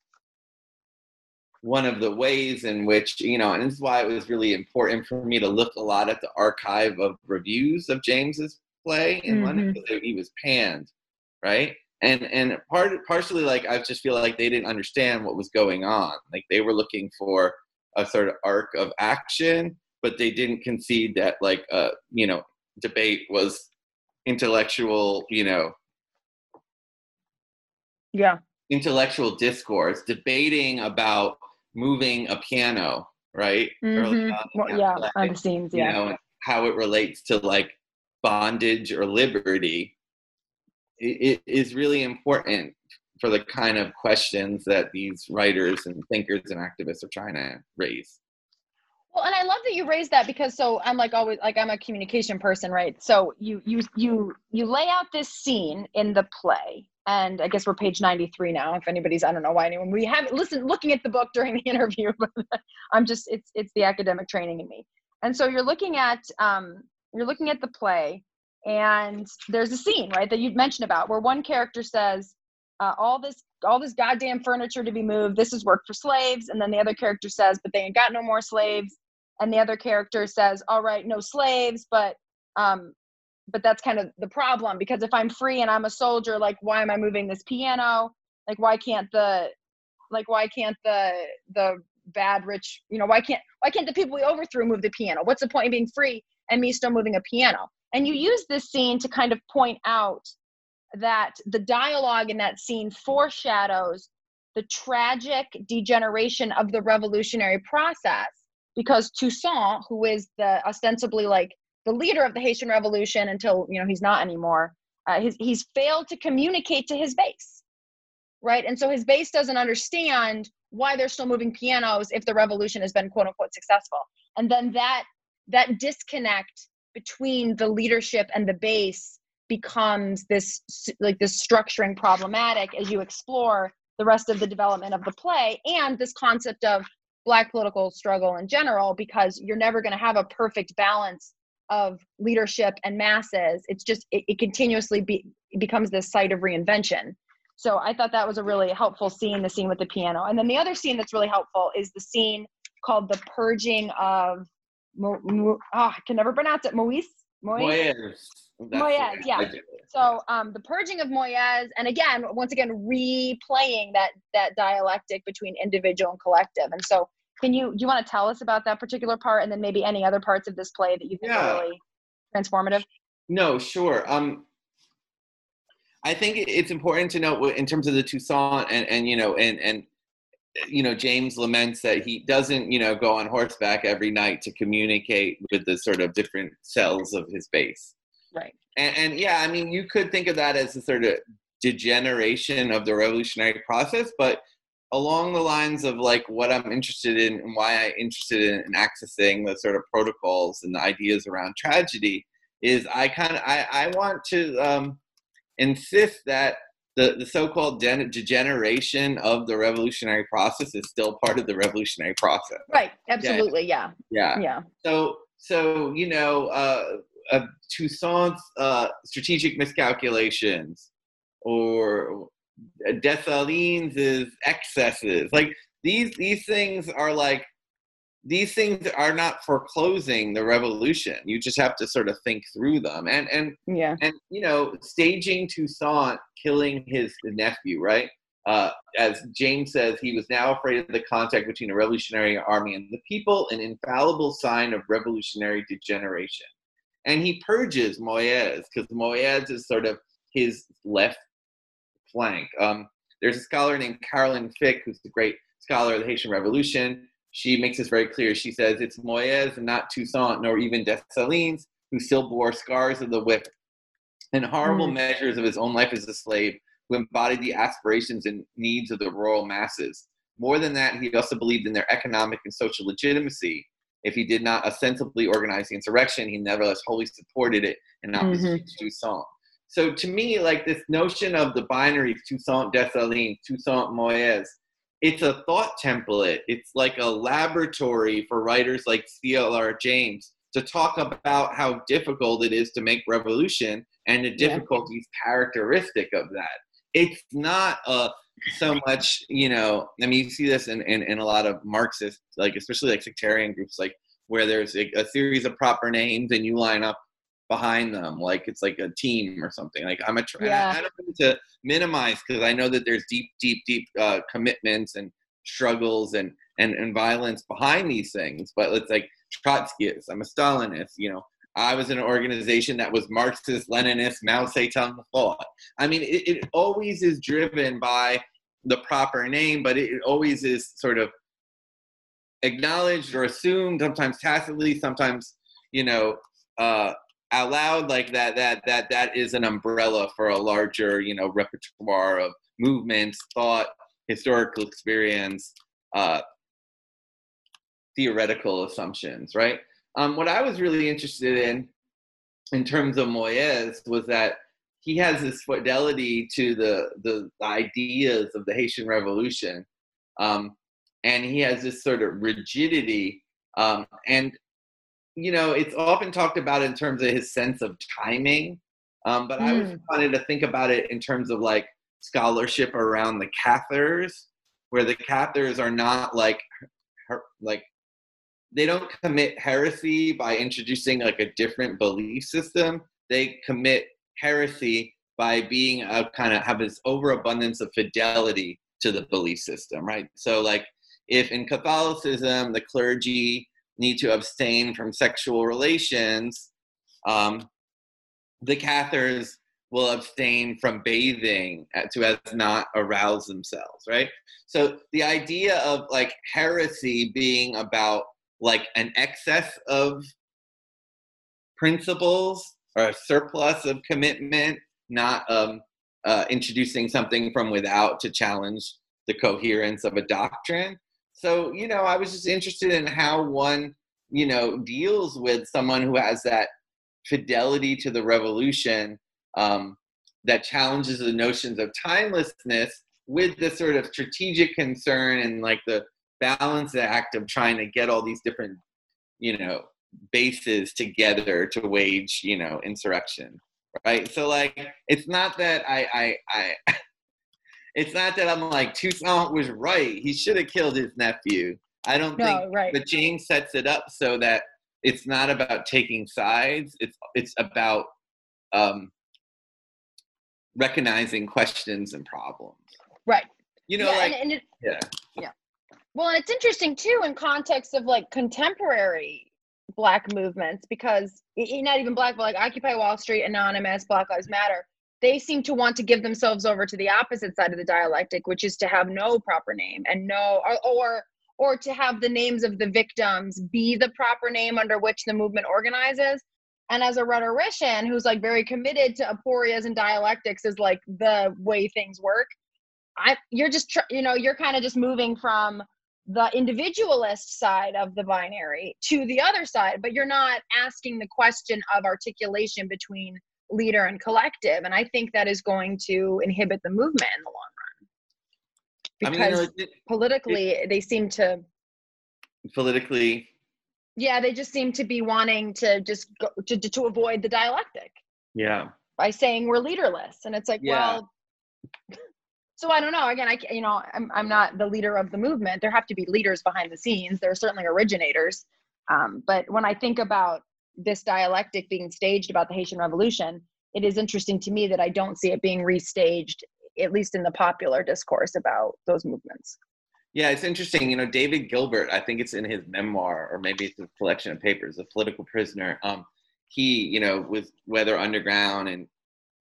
one of the ways in which you know and this is why it was really important for me to look a lot at the archive of reviews of james's play in mm-hmm. london because he was panned right and and part partially like i just feel like they didn't understand what was going on. Like they were looking for a sort of arc of action but they didn't concede that like uh you know debate was intellectual you know yeah. intellectual discourse debating about moving a piano right? Mm-hmm. well, yeah on the scenes yeah. you know, how it relates to like bondage or liberty it, is really important for the kind of questions that these writers and thinkers and activists are trying to raise. Well, and I love that you raised that because so I'm like always like I'm a communication person, right? So you you you you lay out this scene in the play, and I guess we're page 93 now. If anybody's, I don't know why anyone we haven't listened looking at the book during the interview, but I'm just it's it's the academic training in me. And so you're looking at um you're looking at the play, and there's a scene right that you'd mentioned about where one character says uh, all this all this goddamn furniture to be moved this is work for slaves. And then the other character says but they ain't got no more slaves. And the other character says all right no slaves but um but that's kind of the problem because if i'm free and i'm a soldier like why am i moving this piano? Like why can't the like why can't the the bad rich you know why can't why can't the people we overthrew move the piano? What's the point of being free and me still moving a piano and you use this scene to kind of point out that the dialogue in that scene foreshadows the tragic degeneration of the revolutionary process because Toussaint, who is the ostensibly like the leader of the Haitian Revolution until you know he's not anymore, uh, he's, he's failed to communicate to his base, right? And so his base doesn't understand why they're still moving pianos if the revolution has been quote unquote successful, and then that that disconnect between the leadership and the base becomes this like this structuring problematic as you explore the rest of the development of the play and this concept of black political struggle in general because you're never going to have a perfect balance of leadership and masses. It's just it, it continuously be, it becomes this site of reinvention. So i thought that was a really helpful scene the scene with the piano. And then the other scene that's really helpful is the scene called the purging of Mo, Mo, oh, I can never pronounce it. Moise? Moise? Moyes, yeah. So um, the purging of Moyes, and again, once again, replaying that that dialectic between individual and collective. And so, can you do you want to tell us about that particular part, and then maybe any other parts of this play that you think yeah. are really transformative? No, sure. Um, I think it's important to note in terms of the Toussaint and and you know and and you know, James laments that he doesn't, you know, go on horseback every night to communicate with the sort of different cells of his base. Right. And, and yeah, I mean, you could think of that as a sort of degeneration of the revolutionary process, but along the lines of like what I'm interested in and why I'm interested in, in accessing the sort of protocols and the ideas around tragedy is I kind of I, I want to um, insist that the, the so-called degeneration of the revolutionary process is still part of the revolutionary process. Right. Absolutely. Yeah. Yeah. Yeah. So so you know uh, uh, Toussaint's uh, strategic miscalculations or Dessalines' excesses like these these things are like these things are not foreclosing the revolution. You just have to sort of think through them. And and yeah, and you know, staging Toussaint killing his nephew, right? Uh, as James says, he was now afraid of the contact between a revolutionary army and the people, an infallible sign of revolutionary degeneration. And he purges Moyes because Moyes is sort of his left flank. Um, there's a scholar named Carolyn Fick, who's the great scholar of the Haitian Revolution she makes this very clear. She says it's Moyes and not Toussaint nor even Dessalines who still bore scars of the whip and horrible mm. measures of his own life as a slave who embodied the aspirations and needs of the rural masses. More than that, he also believed in their economic and social legitimacy. If he did not ostensibly organize the insurrection, he nevertheless wholly supported it in opposition mm-hmm. to Toussaint. So to me, like this notion of the binaries Toussaint Dessalines, Toussaint Moyes, it's a thought template. It's like a laboratory for writers like C.L.R. James to talk about how difficult it is to make revolution and the difficulties yeah. characteristic of that. it's not uh, so much, you know, I mean, you see this in, in, in a lot of Marxist, like especially like sectarian groups, like where there's a, a series of proper names and you line up behind them like it's like a team or something like i'm a tra- Yeah. i don't mean to minimize because i know that there's deep deep deep uh, commitments and struggles and, and and violence behind these things but it's like trotskyist i'm a stalinist you know i was in an organization that was marxist leninist mao zedong thought i mean it, it always is driven by the proper name but it, it always is sort of acknowledged or assumed sometimes tacitly sometimes you know uh out loud like that that that that is an umbrella for a larger you know repertoire of movements thought historical experience uh theoretical assumptions right? Um what i was really interested in in terms of moyes was that he has this fidelity to the the ideas of the haitian revolution um and he has this sort of rigidity um and you know, it's often talked about in terms of his sense of timing. Um, but I was Mm. wanted to think about it in terms of like scholarship around the Cathars, where the Cathars are not like, her, like, they don't commit heresy by introducing like a different belief system. They commit heresy by being a kind of have this overabundance of fidelity to the belief system, right? So, like, if in Catholicism the clergy need to abstain from sexual relations, um, the Cathars will abstain from bathing uh, to as not arouse themselves, right? So the idea of like heresy being about like an excess of principles or a surplus of commitment, not um, uh, introducing something from without to challenge the coherence of a doctrine. So, you know, I was just interested in how one, you know, deals with someone who has that fidelity to the revolution um, that challenges the notions of timelessness with the sort of strategic concern and like the balance act of trying to get all these different, you know, bases together to wage, you know, insurrection. Right. So like it's not that I I, I it's not that I'm like Toussaint was right. He should have killed his nephew. I don't think right. but James sets it up so that it's not about taking sides. It's it's about um, recognizing questions and problems. Right. You know, yeah, like and, and it, yeah, Well, and it's interesting too in context of like contemporary black movements because not even black, but like Occupy Wall Street, Anonymous, Black Lives Matter, they seem to want to give themselves over to the opposite side of the dialectic, which is to have no proper name and no or or, or to have the names of the victims be the proper name under which the movement organizes. And as a rhetorician who's like very committed to aporias and dialectics is like the way things work. I you're just tr- you know you're kind of just moving from the individualist side of the binary to the other side, but you're not asking the question of articulation between leader and collective. And I think that is going to inhibit the movement in the long run. I mean, you Because know, it- politically, they seem to, politically, yeah, they just seem to be wanting to just go to, to, to avoid the dialectic yeah, by saying we're leaderless. And it's like, Yeah. well, so I don't know. Again, I you know I'm I'm not the leader of the movement. There have to be leaders behind the scenes. There are certainly originators. Um, but when I think about this dialectic being staged about the Haitian Revolution, it is interesting to me that I don't see it being restaged, at least in the popular discourse about those movements. yeah. It's interesting. You know, David Gilbert. I think it's in his memoir, or maybe it's a collection of papers. A political prisoner. Um, he, you know, was Weather Underground and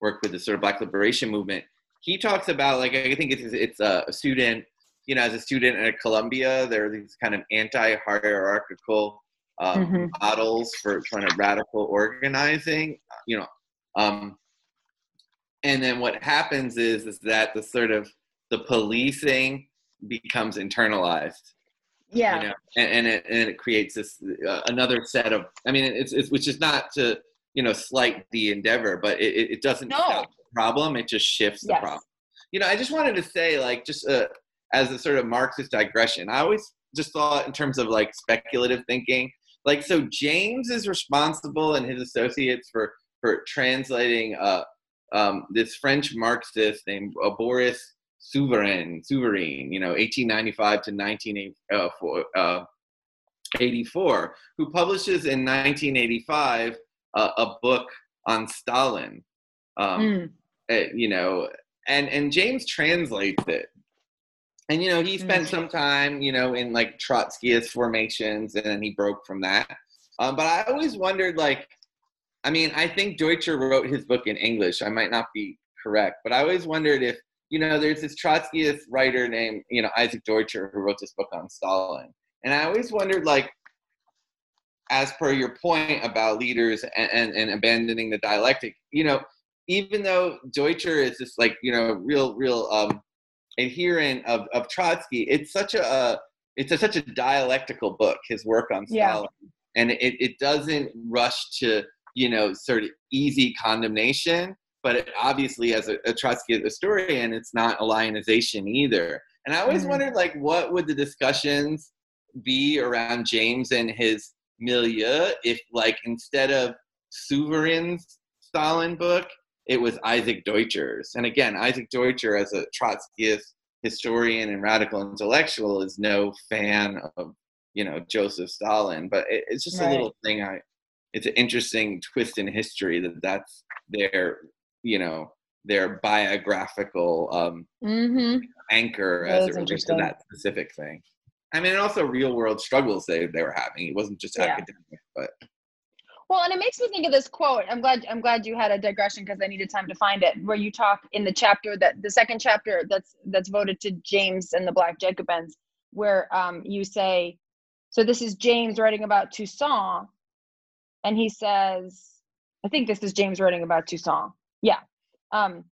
worked with the sort of Black Liberation movement. He talks about like I think it's it's a student. You know, as a student at Columbia, there are these kind of anti-hierarchical um, Mhm. models for kind of radical organizing. You know, um, and then what happens is is that the sort of the policing becomes internalized Yeah. you know, and, and it and it creates this uh, another set of. I mean, it's, it's which is not to you know slight the endeavor, but it, it- it doesn't No. stop the problem. It just shifts the Yes. problem. You know, I just wanted to say, like, just uh, as a sort of Marxist digression, I always just thought in terms of like speculative thinking. Like, so James is responsible and his associates for for translating uh, um, this French Marxist named uh, Boris Souvarine, Souvarine, you know, 1895 to 1984, uh, who publishes in 1985 uh, a book on Stalin. Um, mm. uh, you know, and and James translates it. And you know, he spent mm. some time, you know, in like Trotskyist formations, and then he broke from that. Um, but I always wondered, like, I mean, I think Deutscher wrote his book in English. I might not be correct, but I always wondered if, you know, there's this Trotskyist writer named, you know, Isaac Deutscher who wrote this book on Stalin. And I always wondered, like, as per your point about leaders and, and, and abandoning the dialectic, you know, even though Deutscher is this like, you know, real, real um, adherent of, of Trotsky, it's such a, it's a, such a dialectical book, his work on Stalin. Yeah. And it, it doesn't rush to you know, sort of easy condemnation. But it, obviously, as a, a Trotsky historian, it's not a lionization either. And I always mm-hmm. wondered, like, what would the discussions be around James and his milieu if, like, instead of Souvarine's Stalin book, it was Isaac Deutscher's. And again, Isaac Deutscher, as a Trotskyist historian and radical intellectual, is no fan of you know Joseph Stalin. But it, it's just right. a little thing I it's an interesting twist in history that that's their you know their biographical um, mm-hmm. anchor that as it relates to that specific thing. I mean, and also real world struggles they, they were having. It wasn't just yeah. academic, but well, and it makes me think of this quote. I'm glad I'm glad you had a digression because I needed time to find it. Where you talk in the chapter that the second chapter that's that's voted to James and the Black Jacobins, where um, you say, so this is James writing about Toussaint, and he says, I think this is James writing about Toussaint. Yeah. Um,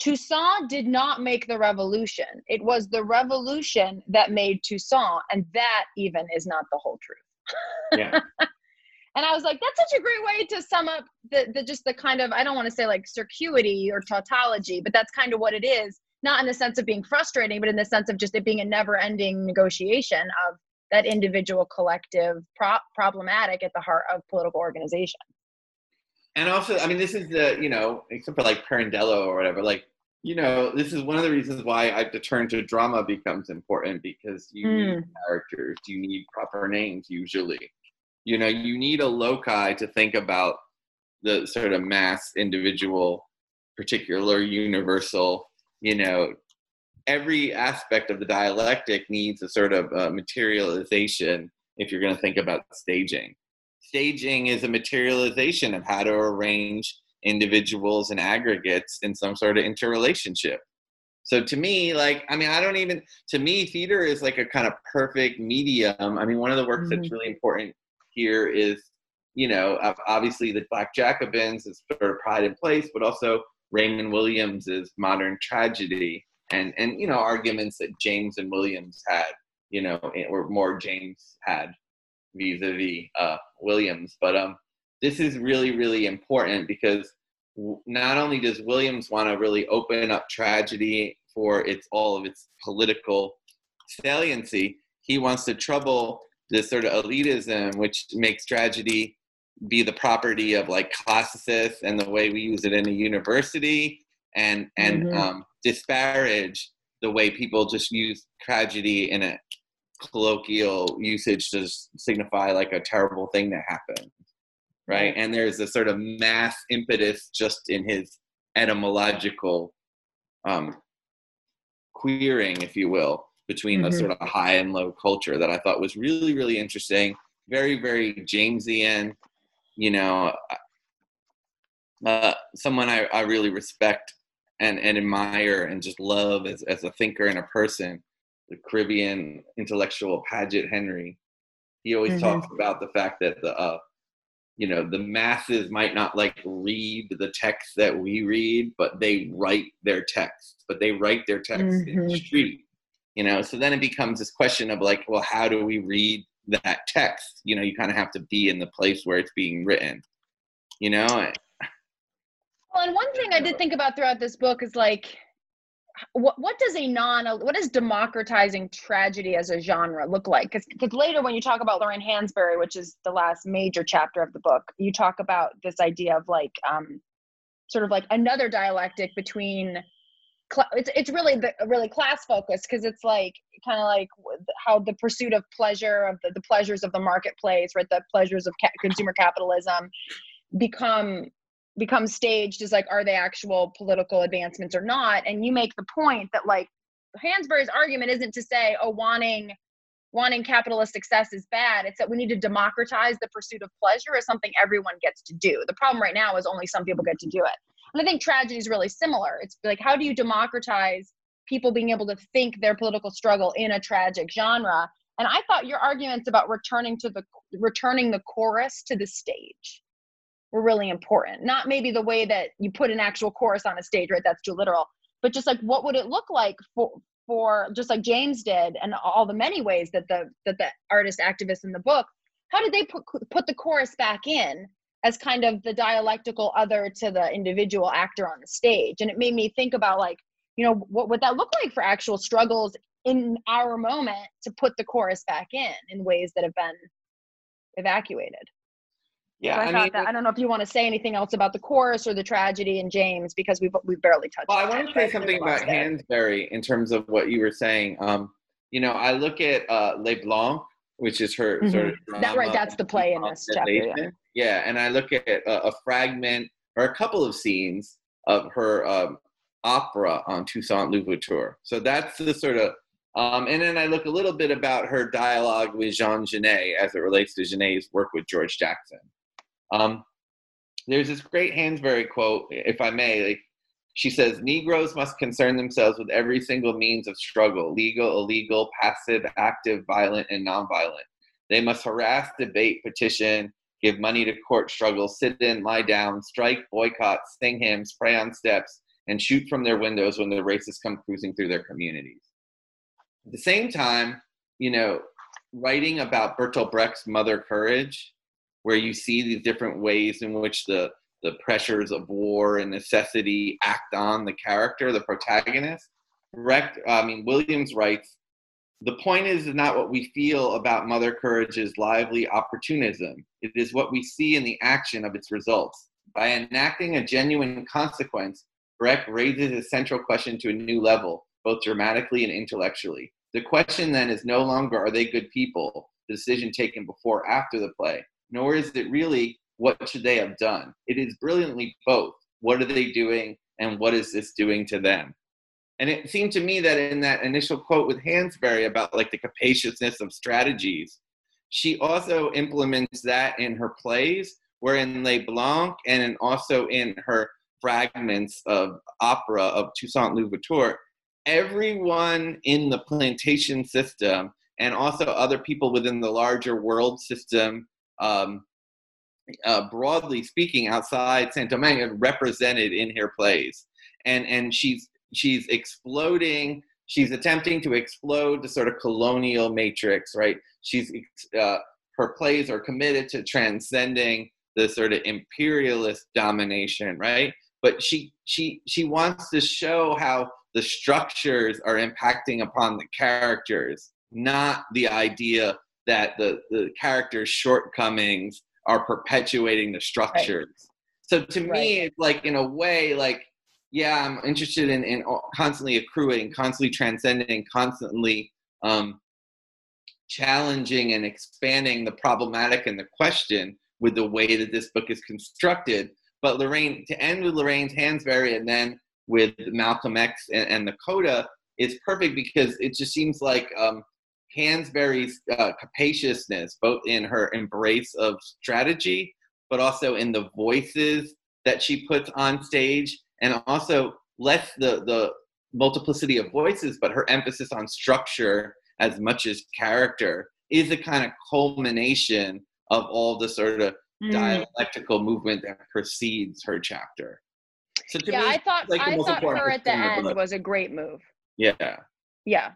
Toussaint did not make the revolution. It was the revolution that made Toussaint, and that even is not the whole truth. Yeah. and I was like, that's such a great way to sum up the, the just the kind of I don't want to say like circuity or tautology, but that's kind of what it is. Not in the sense of being frustrating, but in the sense of just it being a never-ending negotiation of that individual collective pro- problematic at the heart of political organization and also i mean this is the you know except for like Pirandello or whatever like you know this is one of the reasons why i've turned to drama becomes important because you mm. need characters you need proper names usually you know you need a loci to think about the sort of mass individual particular universal you know every aspect of the dialectic needs a sort of uh, materialization if you're going to think about staging. Staging is a materialization of how to arrange individuals and aggregates in some sort of interrelationship. So to me, like, I mean, I don't even, to me, theater is like a kind of perfect medium. I mean, one of the works mm-hmm. that's really important here is, you know, obviously the Black Jacobins is sort of Pride in Place, but also Raymond Williams is Modern Tragedy and and you know arguments that James and Williams had, you know, or more James had vis-a-vis uh, Williams. But um, this is really really important because not only does Williams want to really open up tragedy for its all of its political saliency, he wants to trouble this sort of elitism which makes tragedy be the property of like classicists and the way we use it in a university and and mm-hmm. um, disparage the way people just use tragedy in a colloquial usage to signify like a terrible thing that happened right and there's a sort of mass impetus just in his etymological um, queering if you will between mm-hmm. the sort of high and low culture that i thought was really really interesting very very jamesian you know uh, someone I, I really respect and, and admire and just love as, as a thinker and a person, the Caribbean intellectual Paget Henry. He always mm-hmm. talks about the fact that the uh, you know the masses might not like read the text that we read, but they write their text. But they write their text mm-hmm. in the street. You know, so then it becomes this question of like, well, how do we read that text? You know, you kind of have to be in the place where it's being written. You know, well, and one thing I did think about throughout this book is like, what what does a non what does democratizing tragedy as a genre look like? Because later when you talk about Lorraine Hansberry, which is the last major chapter of the book, you talk about this idea of like um, sort of like another dialectic between it's it's really the, really class focused because it's like kind of like how the pursuit of pleasure of the, the pleasures of the marketplace right? The pleasures of ca- consumer capitalism become become staged as like are they actual political advancements or not? And you make the point that like hansberry's argument isn't to say oh wanting wanting capitalist success is bad. It's that we need to democratize the pursuit of pleasure as something everyone gets to do. The problem right now is only some people get to do it and I think tragedy is really similar. It's like, how do you democratize people being able to think their political struggle in a tragic genre? And I thought your arguments about returning to the returning the chorus to the stage were really important. Not maybe the way that you put an actual chorus on a stage, right? That's too literal. But just like what would it look like for for just like James did and all the many ways that the that the artist activists in the book, how did they put put the chorus back in as kind of the dialectical other to the individual actor on the stage. And it made me think about like you know what would that look like for actual struggles in our moment to put the chorus back in in ways that have been evacuated? Yeah so I, I, mean, that, I don't know if you want to say anything else about the chorus or the tragedy in james because we've we've barely touched well i want to say something about lots hansberry in terms of what you were saying. Um you know i look at uh les blancs which is her sort of Mhm. That- right, that's the play in this chapter, yeah. yeah and i look at a, a fragment or a couple of scenes of her um, opera on toussaint louverture so that's the sort of um, and then i look a little bit about her dialogue with jean genet as it relates to genet's work with george jackson um, there's this great hansberry quote if i may like she says Negroes must concern themselves with every single means of struggle legal, illegal, passive, active, violent, and nonviolent. They must harass, debate, petition, give money to court struggles, sit in, lie down, strike, boycott, sing hymns, pray on steps, and shoot from their windows when the racists come cruising through their communities. At the same time, you know, writing about Bertolt Brecht's Mother Courage, where you see these different ways in which the the pressures of war and necessity act on the character, the protagonist. I mean, Williams writes, the point is not what we feel about Mother Courage's lively opportunism. It is what we see in the action of its results. By enacting a genuine consequence, Brecht raises a central question to a new level, both dramatically and intellectually. The question then is no longer are they good people, the decision taken before after the play, nor is it really what should they have done? It is brilliantly both. What are they doing and what is this doing to them? And it seemed to me that in that initial quote with Hansberry about like the capaciousness of strategies, she also implements that in her plays, where in Les Blancs and in also in her fragments of opera of Toussaint Louverture, everyone in the plantation system and also other people within the larger world system um, uh, broadly speaking, outside Saint Domingue, represented in her plays, and and she's she's exploding. She's attempting to explode the sort of colonial matrix, right? She's uh, her plays are committed to transcending the sort of imperialist domination, right? But she she she wants to show how the structures are impacting upon the characters, not the idea that the the characters' shortcomings are perpetuating the structures. Right. So to right. me, it's like in a way, like yeah, I'm interested in in constantly accruing, constantly transcending, constantly um, challenging and expanding the problematic and the question with the way that this book is constructed. But Lorraine, to end with Lorraine's Hansberry and then with Malcolm X and, and the Coda is perfect because it just seems like um, Hansberry's uh, capaciousness, both in her embrace of strategy, but also in the voices that she puts on stage, and also less the the multiplicity of voices, but her emphasis on structure as much as character is a kind of culmination of all the sort of mm. dialectical movement that precedes her chapter. So yeah, me, I thought like I thought her at the end the was a great move. Yeah. Yeah.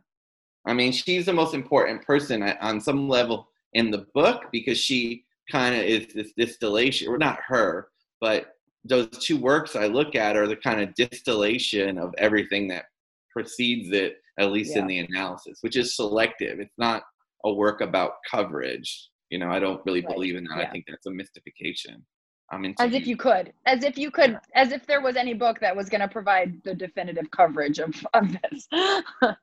I mean, she's the most important person on some level in the book because she kind of is this distillation, or not her, but those two works I look at are the kind of distillation of everything that precedes it, at least yeah. in the analysis, which is selective. It's not a work about coverage. You know, I don't really right. believe in that. Yeah. I think that's a mystification. I'm into as if you could as if you could as if there was any book that was going to provide the definitive coverage of, of this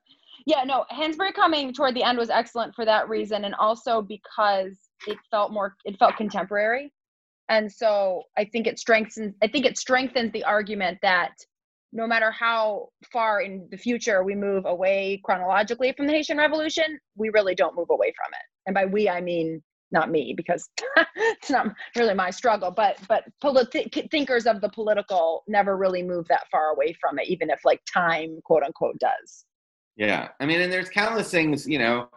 yeah no hansberry coming toward the end was excellent for that reason and also because it felt more it felt contemporary. And so i think it strengthens i think it strengthens the argument that no matter how far in the future we move away chronologically from the haitian revolution we really don't move away from it. And by we i mean not me because it's not really my struggle but but politi- thinkers of the political never really move that far away from it even if like time quote unquote does yeah. I mean and there's countless things you know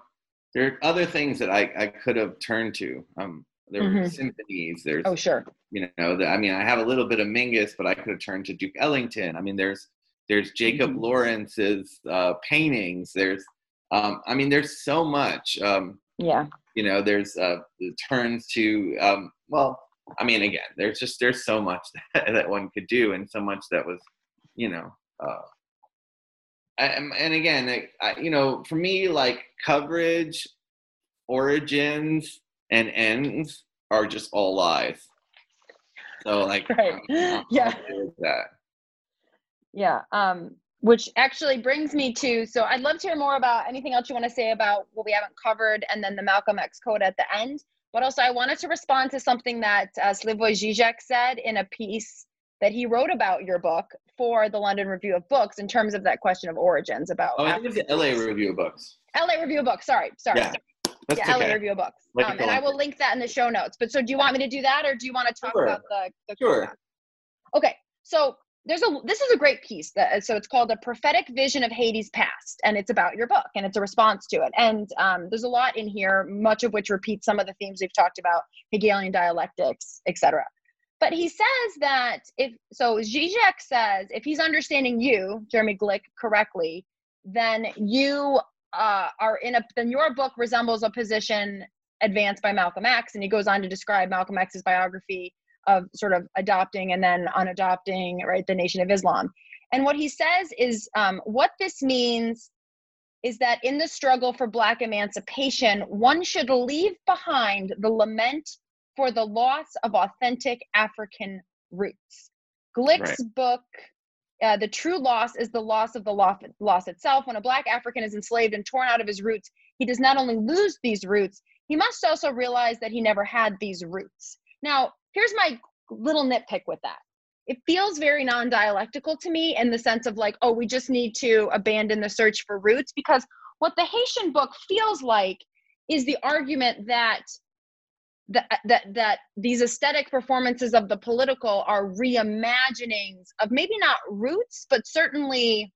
there are other things that i, I could have turned to. Um there mm-hmm. were symphonies there's oh sure. you know the, i mean i have a little bit of mingus but i could have turned to duke ellington. I mean there's there's jacob mm-hmm. lawrence's uh, paintings. There's um, i mean there's so much um, yeah. you know there's uh turns to um well i mean again there's just there's so much that, that one could do and so much that was you know uh and, and again I, I, you know for me like coverage origins and ends are just all lies so like right. yeah that yeah um which actually brings me to so I'd love to hear more about anything else you want to say about what we haven't covered and then the Malcolm X coda at the end. But also, I wanted to respond to something that uh, Slavoj Žižek said in a piece that he wrote about your book for the London Review of Books in terms of that question of origins about. Oh, I think it's the LA Review of Books. LA Review of Books. Sorry, sorry. Yeah. That's yeah, okay. LA Review of Books. Um, and I will link that in the show notes. But so do you want me to do that or do you want to talk sure. about the, the Sure. Okay. So there's a this is a great piece that so it's called a prophetic vision of haiti's past and it's about your book and it's a response to it and um, there's a lot in here much of which repeats some of the themes we've talked about hegelian dialectics etc but he says that if so Zizek says if he's understanding you jeremy glick correctly then you uh, are in a then your book resembles a position advanced by malcolm x and he goes on to describe malcolm x's biography of sort of adopting and then unadopting, right, the Nation of Islam. And what he says is um, what this means is that in the struggle for Black emancipation, one should leave behind the lament for the loss of authentic African roots. Glick's right. book, uh, The True Loss is the Loss of the loss, loss itself. When a Black African is enslaved and torn out of his roots, he does not only lose these roots, he must also realize that he never had these roots. Now, here's my little nitpick with that it feels very non-dialectical to me in the sense of like oh we just need to abandon the search for roots because what the haitian book feels like is the argument that that that, that these aesthetic performances of the political are reimaginings of maybe not roots but certainly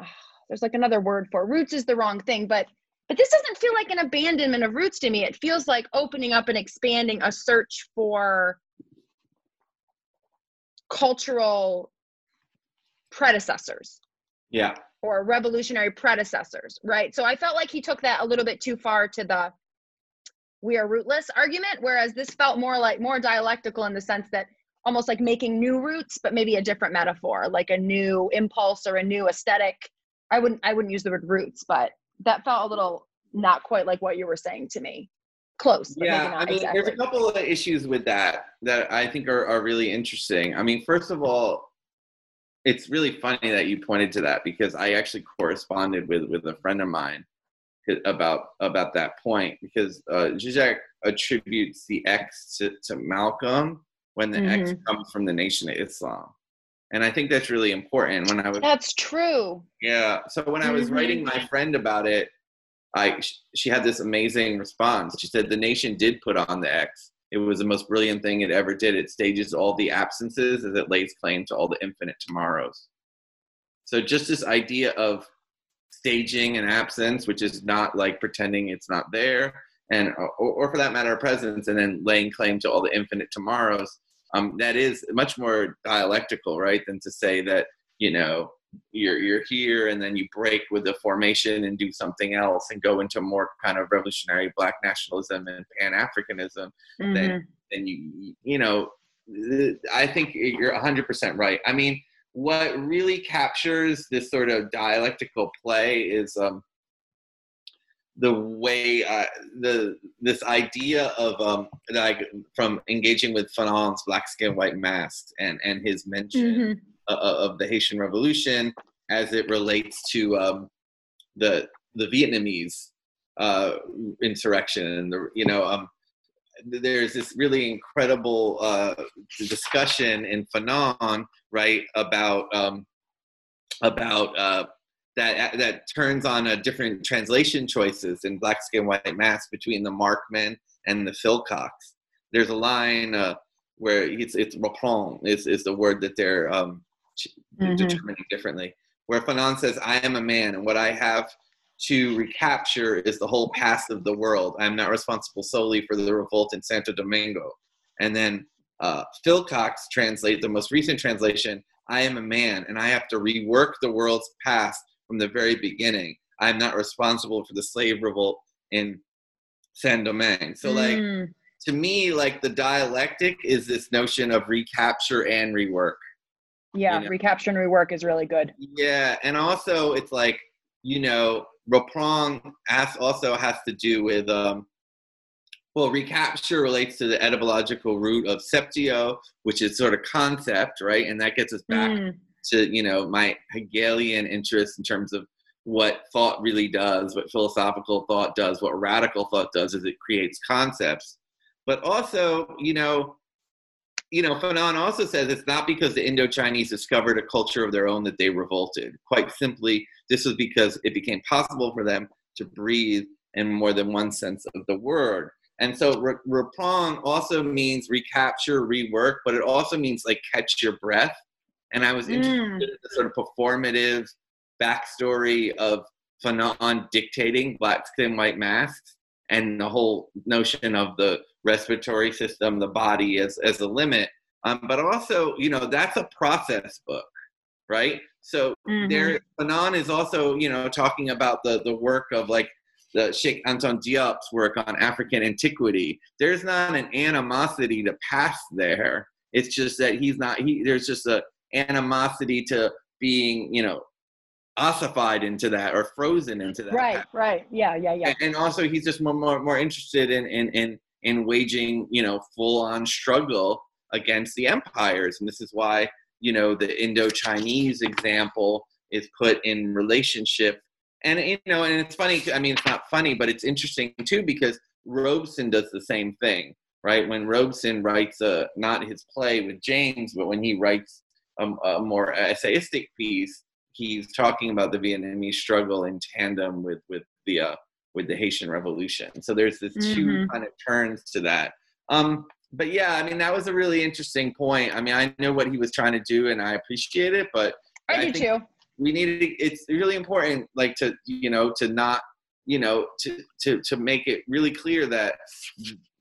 uh, there's like another word for roots is the wrong thing but but this doesn't feel like an abandonment of roots to me. It feels like opening up and expanding a search for cultural predecessors. Yeah. Or revolutionary predecessors, right? So I felt like he took that a little bit too far to the we are rootless argument, whereas this felt more like more dialectical in the sense that almost like making new roots, but maybe a different metaphor, like a new impulse or a new aesthetic. I wouldn't I wouldn't use the word roots, but that felt a little not quite like what you were saying to me. Close. yeah, I mean, exactly. there's a couple of issues with that that I think are, are really interesting. I mean, first of all, it's really funny that you pointed to that because I actually corresponded with with a friend of mine about about that point because uh, Zizek attributes the X to, to Malcolm when the mm-hmm. X comes from the Nation of Islam. And i think that's really important. When i was that's true. Yeah so when i was mm-hmm. writing my friend about it i she had this amazing response. She said the nation did put on the x. It was the most brilliant thing it ever did. It stages all the absences as it lays claim to all the infinite tomorrows. So just this idea of staging an absence which is not like pretending it's not there and or, or for that matter a presence and then laying claim to all the infinite tomorrows um, that is much more dialectical, right, than to say that you know you're you're here and then you break with the formation and do something else and go into more kind of revolutionary black nationalism and pan Africanism. Mm-hmm. Then then you you know I think you're 100% right. I mean, what really captures this sort of dialectical play is um, the way uh, the this idea of um like from engaging with Fanon's black skin white mask and and his mention Mhm. uh, of the Haitian Revolution as it relates to um, the the Vietnamese uh, insurrection and the you know um, there's this really incredible uh, discussion in Fanon right about um, about uh, that that turns on a different translation choices in Black Skin White Mask between the Markmann and the Philcox. There's a line uh, where it's it's reprend is is the word that they're um, Mhm. determining differently. Where Fanon says, "I am a man, and what I have to recapture is the whole past of the world. I am not responsible solely for the revolt in Santo Domingo." And then uh, Philcox translate the most recent translation. I am a man, and I have to rework the world's past from the very beginning. I am not responsible for the slave revolt in Saint Domingue. So, like Mm. to me, like the dialectic is this notion of recapture and rework. yeah, you know. recapture and rework is really good. Yeah, and also it's like you know, reprend has also has to do with um, well, recapture relates to the etymological root of septio, which is sort of concept, right? And that gets us back Mm. to you know my Hegelian interest in terms of what thought really does, what philosophical thought does, what radical thought does, is it creates concepts. But also, you know, you know, Fanon also says it's not because the Indo-Chinese discovered a culture of their own that they revolted. Quite simply, this was because it became possible for them to breathe in more than one sense of the word. And so re- reprend also means recapture, rework, but it also means like catch your breath. And I was interested Mm. in the sort of performative backstory of Fanon dictating black skin, white masks, and the whole notion of the respiratory system, the body as, as a limit. Um, but also, you know, that's a process book, right? So Mhm. there, Fanon is also, you know, talking about the, the work of like the Cheikh Anta Diop's work on African antiquity. There's not an animosity to pass there. It's just that he's not, he, there's just a animosity to being, you know, ossified into that or frozen into that. Right, right. Yeah, yeah, yeah. And- And also he's just more, more, more interested in, in, in, in waging, you know, full on struggle against the empires. And this is why, you know, the Indo-Chinese example is put in relationship. And, you know, and it's funny, I mean, it's not funny, but it's interesting too, because Robeson does the same thing, right? When Robeson writes a, not his play with James, but when he writes a, a more essayistic piece, he's talking about the Vietnamese struggle in tandem with, with the, uh, with the Haitian Revolution. So there's this two Mhm. kind of turns to that. Um, but yeah, I mean, that was a really interesting point. I mean, I know what he was trying to do and I appreciate it, but I, I do think- too. We need to, it's really important, like to, you know, to not, you know, to, to, to make it really clear that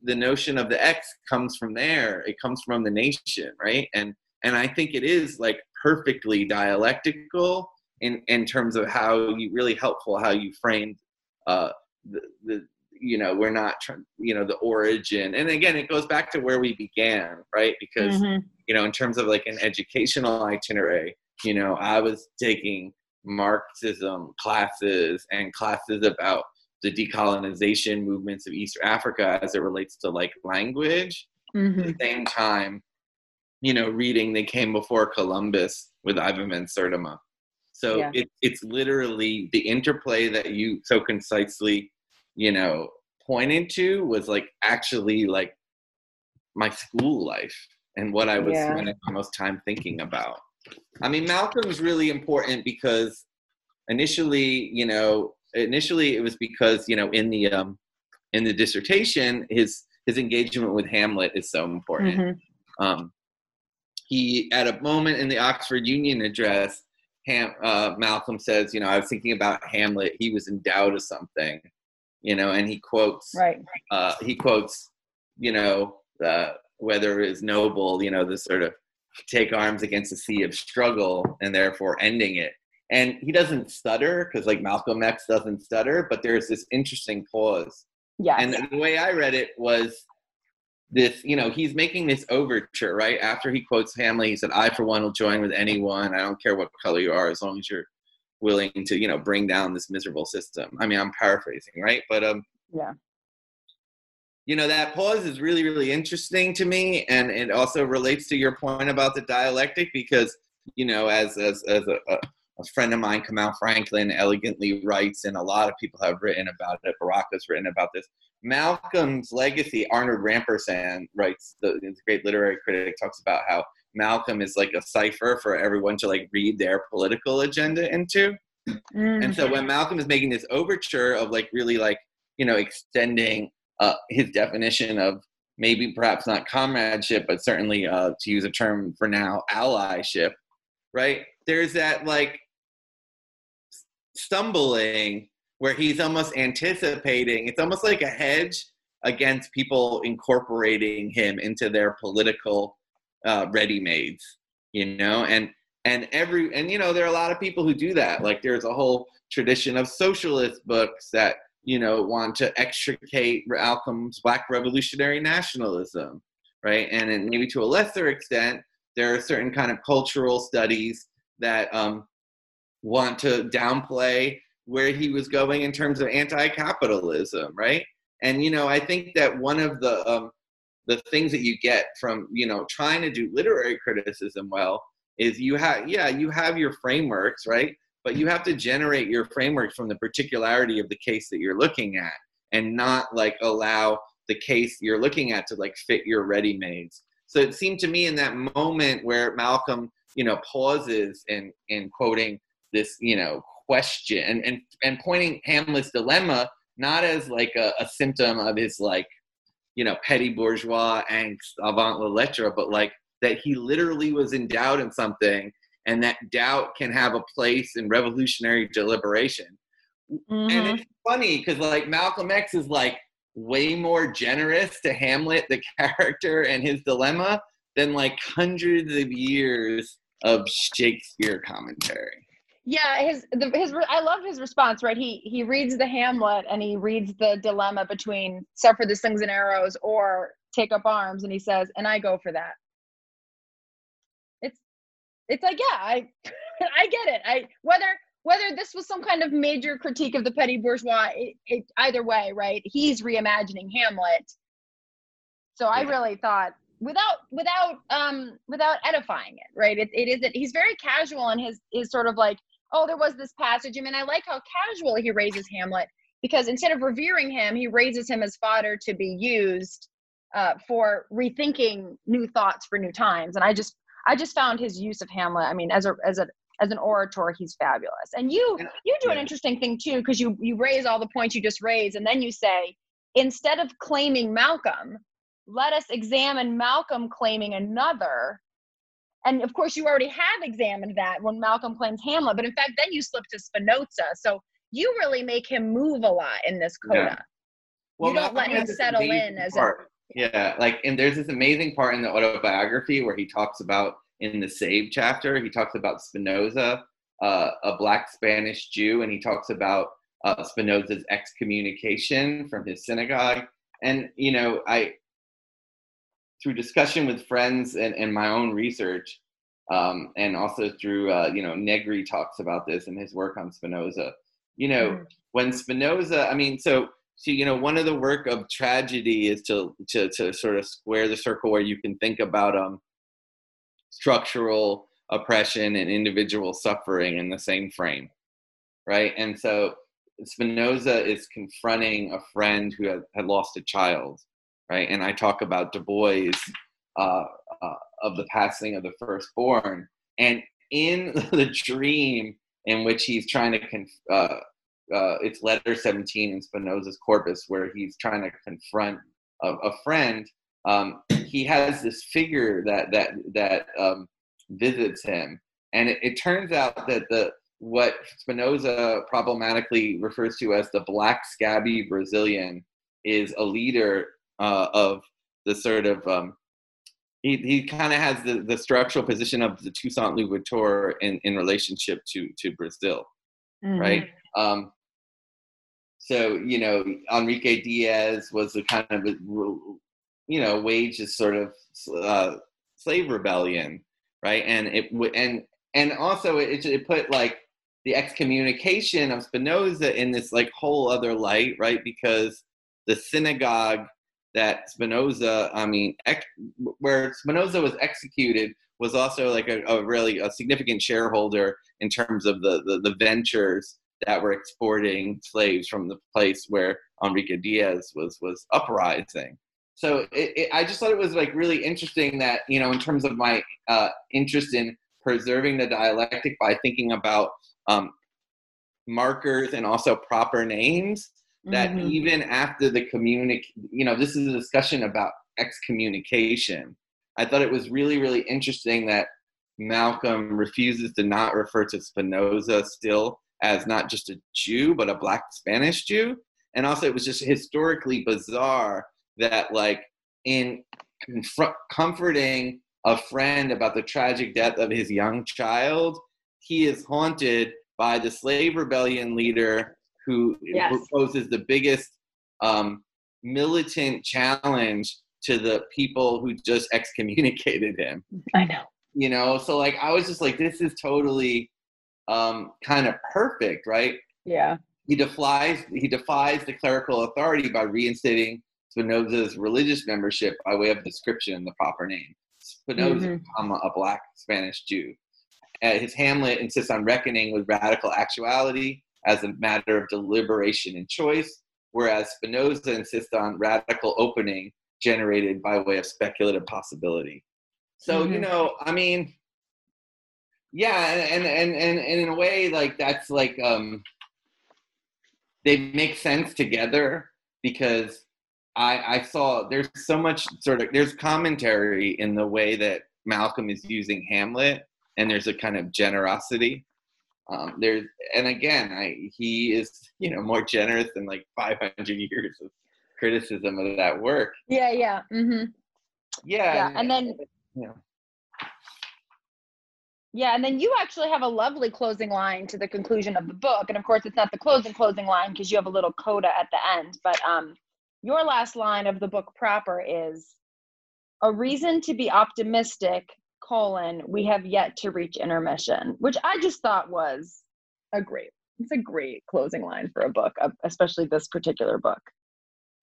the notion of the X comes from there. It comes from the nation, right? And, and I think it is like perfectly dialectical in, in terms of how you really helpful, how you framed, uh, the, the, you know, we're not trying, you know, the origin. And again, it goes back to where we began, right? Because, Mhm. you know, in terms of like an educational itinerary, you know, I was taking Marxism classes and classes about the decolonization movements of East Africa as it relates to like language. At Mhm. the same time, you know, reading They Came Before Columbus with Ivan Van Sertima. So Yeah. it, it's literally the interplay that you so concisely, you know, pointed to was like actually like my school life and what I was Yeah. spending the most time thinking about. I mean, Malcolm's really important because initially, you know, initially it was because you know in the um, in the dissertation, his his engagement with Hamlet is so important. Mhm. Um, he at a moment in the Oxford Union address, Ham, uh, Malcolm says, you know, I was thinking about Hamlet. He was in doubt of something, you know, and he quotes Right. uh, he quotes, you know, uh, whether it is noble, you know, the sort of take arms against a sea of struggle and therefore ending it. And he doesn't stutter because, like, Malcolm X doesn't stutter, but there's this interesting pause. Yeah. And the way I read it was this, you know, he's making this overture, right? After he quotes Hamlet, he said, I, for one, will join with anyone. I don't care what color you are, as long as you're willing to you know bring down this miserable system. I mean, I'm paraphrasing, right? But um, yeah. You know that pause is really really interesting to me, and it also relates to your point about the dialectic because you know as as as a, a friend of mine, Kamau Franklin, elegantly writes, and a lot of people have written about it. barack has written about this. Malcolm's legacy, Arnold Rampersad writes, the, the great literary critic, talks about how Malcolm is like a cipher for everyone to like read their political agenda into. Mm. And so when Malcolm is making this overture of like really like, you know, extending uh, his definition of maybe perhaps not comradeship, but certainly uh, to use a term for now, allyship, right? There's that like stumbling where he's almost anticipating it's almost like a hedge against people incorporating him into their political uh, ready-mades you know and and every and you know there are a lot of people who do that like there's a whole tradition of socialist books that you know want to extricate malcolm's black revolutionary nationalism right and then maybe to a lesser extent there are certain kind of cultural studies that um, want to downplay where he was going in terms of anti-capitalism, right? And you know, I think that one of the um, the things that you get from you know trying to do literary criticism well is you have yeah you have your frameworks right but you have to generate your framework from the particularity of the case that you're looking at and not like allow the case you're looking at to like fit your ready-mades. So it seemed to me in that moment where malcolm you know pauses and in quoting this you know question and and, and pointing hamlet's dilemma not as like a, a symptom of his like you know petty bourgeois angst avant la lettre but like that he literally was in doubt in something and that doubt can have a place in revolutionary deliberation. Mm-hmm. and it's funny because like malcolm x is like way more generous to hamlet the character and his dilemma than like hundreds of years of shakespeare commentary. Yeah his the, his i love his response right? He he reads the hamlet and he reads the dilemma between suffer the slings and arrows or take up arms and he says and i go for that it's like yeah i i get it. I whether whether this was some kind of major critique of the petty bourgeois it, it either way right? He's reimagining hamlet. So i really thought without without um without edifying it right? It, it is that he's very casual in his his sort of like oh, there was this passage. I mean, I like how casual he raises Hamlet because instead of revering him, he raises him as fodder to be used uh, for rethinking new thoughts for new times. And I just, I just found his use of Hamlet. I mean, as a as a as an orator, he's fabulous. And you you do an interesting thing too because you you raise all the points you just raised, and then you say instead of claiming Malcolm, let us examine Malcolm claiming another and of course, you already have examined that when Malcolm claims Hamlet, but in fact, then you slip to Spinoza. So you really make him move a lot in this coda. Yeah. Well, you don't Malcolm let him settle in as part. a. Yeah, like, and there's this amazing part in the autobiography where he talks about in the Save chapter, he talks about Spinoza, uh, a black Spanish Jew, and he talks about uh, Spinoza's excommunication from his synagogue. And, you know, I, through discussion with friends and, and my own research, um, and also through uh, you know Negri talks about this in his work on Spinoza. You know, mm. when Spinoza, I mean, so so you know, one of the work of tragedy is to to to sort of square the circle where you can think about um structural oppression and individual suffering in the same frame, right? And so Spinoza is confronting a friend who had, had lost a child right? And I talk about Du Bois uh, uh, of the passing of the firstborn, and in the dream in which he's trying to conf- uh, uh, it's letter 17 in Spinoza's corpus where he's trying to confront a, a friend. Um, he has this figure that that that um, visits him, and it, it turns out that the what Spinoza problematically refers to as the black scabby Brazilian is a leader uh, of the sort of um, he, he kind of has the, the structural position of the Toussaint Louverture in, in relationship to, to Brazil, mm-hmm. right? Um, so, you know, Enrique Diaz was a kind of, a, you know, waged a sort of uh, slave rebellion, right? And it and and also it, it put like the excommunication of Spinoza in this like whole other light, right? Because the synagogue that Spinoza, I mean, ex- where Spinoza was executed, was also like a, a, really a significant shareholder in terms of the, the, the ventures that were exporting slaves from the place where Enrique Diaz was was uprising. So it, it, I just thought it was like really interesting that you know in terms of my uh, interest in preserving the dialectic by thinking about um, markers and also proper names that mm-hmm. even after the communic you know this is a discussion about excommunication i thought it was really really interesting that malcolm refuses to not refer to spinoza still as not just a jew but a black spanish jew and also it was just historically bizarre that like in confr- comforting a friend about the tragic death of his young child he is haunted by the slave rebellion leader who yes. poses the biggest um, militant challenge to the people who just excommunicated him. I know. You know, so like I was just like, this is totally um, kind of perfect, right? Yeah. He defies he defies the clerical authority by reinstating Spinoza's religious membership by way of description in the proper name. Spinoza, mm-hmm. a black Spanish Jew. Uh, his Hamlet insists on reckoning with radical actuality as a matter of deliberation and choice, whereas Spinoza insists on radical opening generated by way of speculative possibility. So, mm-hmm. you know, I mean, yeah, and, and, and, and in a way, like, that's like, um, they make sense together because I, I saw there's so much sort of there's commentary in the way that Malcolm is using Hamlet, and there's a kind of generosity. Um, there's and again I, he is you know more generous than like 500 years of criticism of that work. Yeah yeah mm-hmm. yeah, yeah and, and then yeah yeah, and then you actually have a lovely closing line to the conclusion of the book. And of course, it's not the closing closing line because you have a little coda at the end. But um, your last line of the book proper is a reason to be optimistic colon we have yet to reach intermission which i just thought was a great it's a great closing line for a book especially this particular book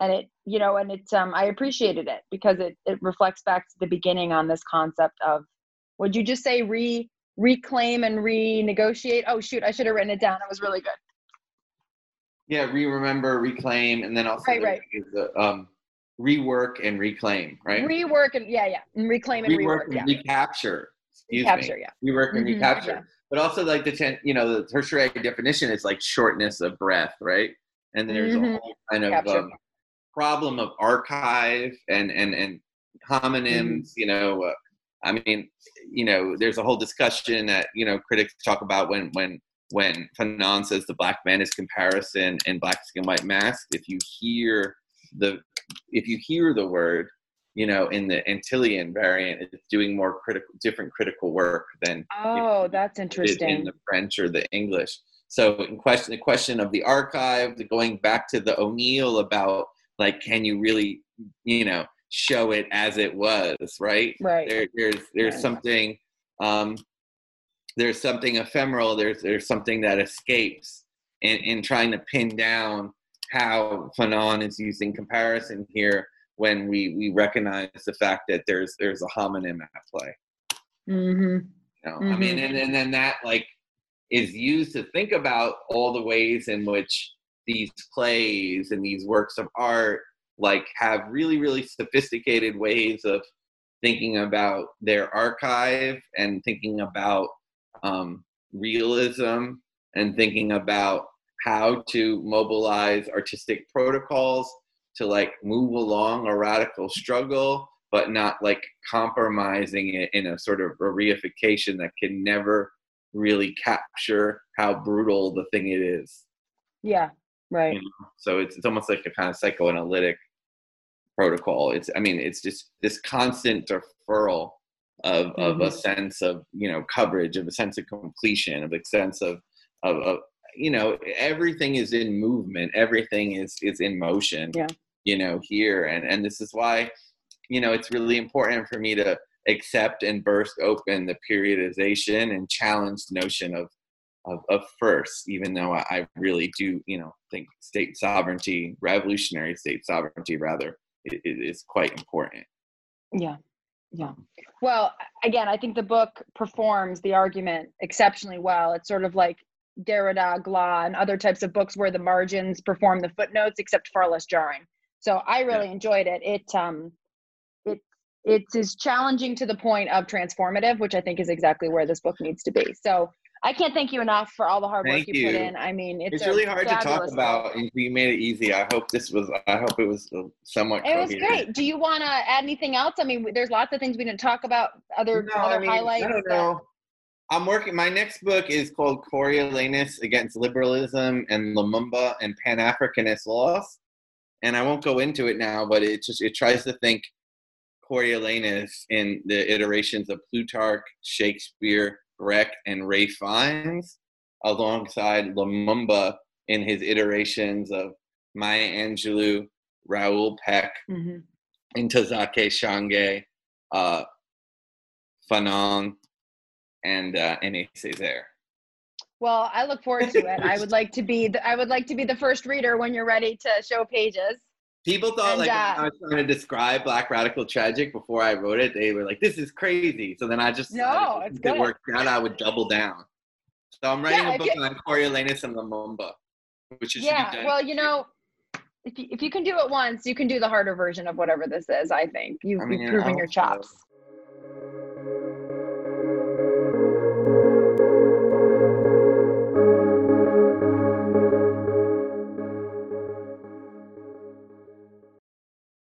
and it you know and it um i appreciated it because it it reflects back to the beginning on this concept of would you just say re reclaim and renegotiate oh shoot i should have written it down it was really good yeah re-remember reclaim and then also right, right. the um rework and reclaim, right? Rework and yeah, yeah, and reclaim and rework, rework and yeah. recapture. Excuse recapture, me. yeah. Rework and mm-hmm, recapture. Yeah. But also like the ten, you know, the tertiary definition is like shortness of breath, right? And there's mm-hmm. a whole kind of um, problem of archive and and and homonyms. Mm-hmm. You know, uh, I mean, you know, there's a whole discussion that you know critics talk about when when when Fanon says the black man is comparison in Black Skin White Mask. If you hear the if you hear the word, you know, in the Antillean variant, it's doing more critical, different critical work than oh, that's interesting in the French or the English. So, in question, the question of the archive, the going back to the O'Neill about like, can you really, you know, show it as it was, right? Right. There, there's there's right. something, um, there's something ephemeral. There's there's something that escapes in in trying to pin down how Fanon is using comparison here when we we recognize the fact that there's there's a homonym at play. Mm-hmm. You know, mm-hmm. I mean, mm-hmm. and, and then that like is used to think about all the ways in which these plays and these works of art like have really really sophisticated ways of thinking about their archive and thinking about um, realism and thinking about how to mobilize artistic protocols to like move along a radical struggle but not like compromising it in a sort of a reification that can never really capture how brutal the thing it is yeah right you know? so it's, it's almost like a kind of psychoanalytic protocol it's i mean it's just this constant deferral of, mm-hmm. of a mm-hmm. sense of you know coverage of a sense of completion of a sense of of, of you know everything is in movement everything is is in motion yeah you know here and and this is why you know it's really important for me to accept and burst open the periodization and challenge the notion of of, of first, even though I, I really do, you know, think state sovereignty, revolutionary state sovereignty, rather, it, it is quite important. Yeah. Yeah. Well, again, I think the book performs the argument exceptionally well. It's sort of like Derrida, Glas, and other types of books where the margins perform the footnotes, except far less jarring. So I really yeah. enjoyed it. It um, it it is challenging to the point of transformative, which I think is exactly where this book needs to be. So I can't thank you enough for all the hard work you, you, put in. I mean, it's, it's really hard to talk about, and you made it easy. I hope this was. I hope it was uh, somewhat. It was great. Do you want to add anything else? I mean, there's lots of things we didn't talk about. Other no, other I mean, highlights. I don't know. I'm working. My next book is called Coriolanus Against Liberalism and Lumumba and Pan Africanist Laws, and I won't go into it now, but it just it tries to think Coriolanus in the iterations of Plutarch, Shakespeare, Brecht and Ralph Fiennes, alongside Lumumba in his iterations of Maya Angelou, Raoul Peck, mm-hmm. Ntozake Shange, uh, Fanon, and uh, Aimé Césaire. Well, I look forward to it. I would like to be the, I would like to be the first reader when you're ready to show pages. People thought and, like uh, I was trying to describe Black Radical Tragic before I wrote it. They were like, "This is crazy." So then I just no, it's good. it worked out. I would double down. So I'm writing yeah, a book you, on Coriolanus and Lumumba, which is yeah. Well, you know, if you, if you can do it once, you can do the harder version of whatever this is. I think you've, I mean, you've proven your chops.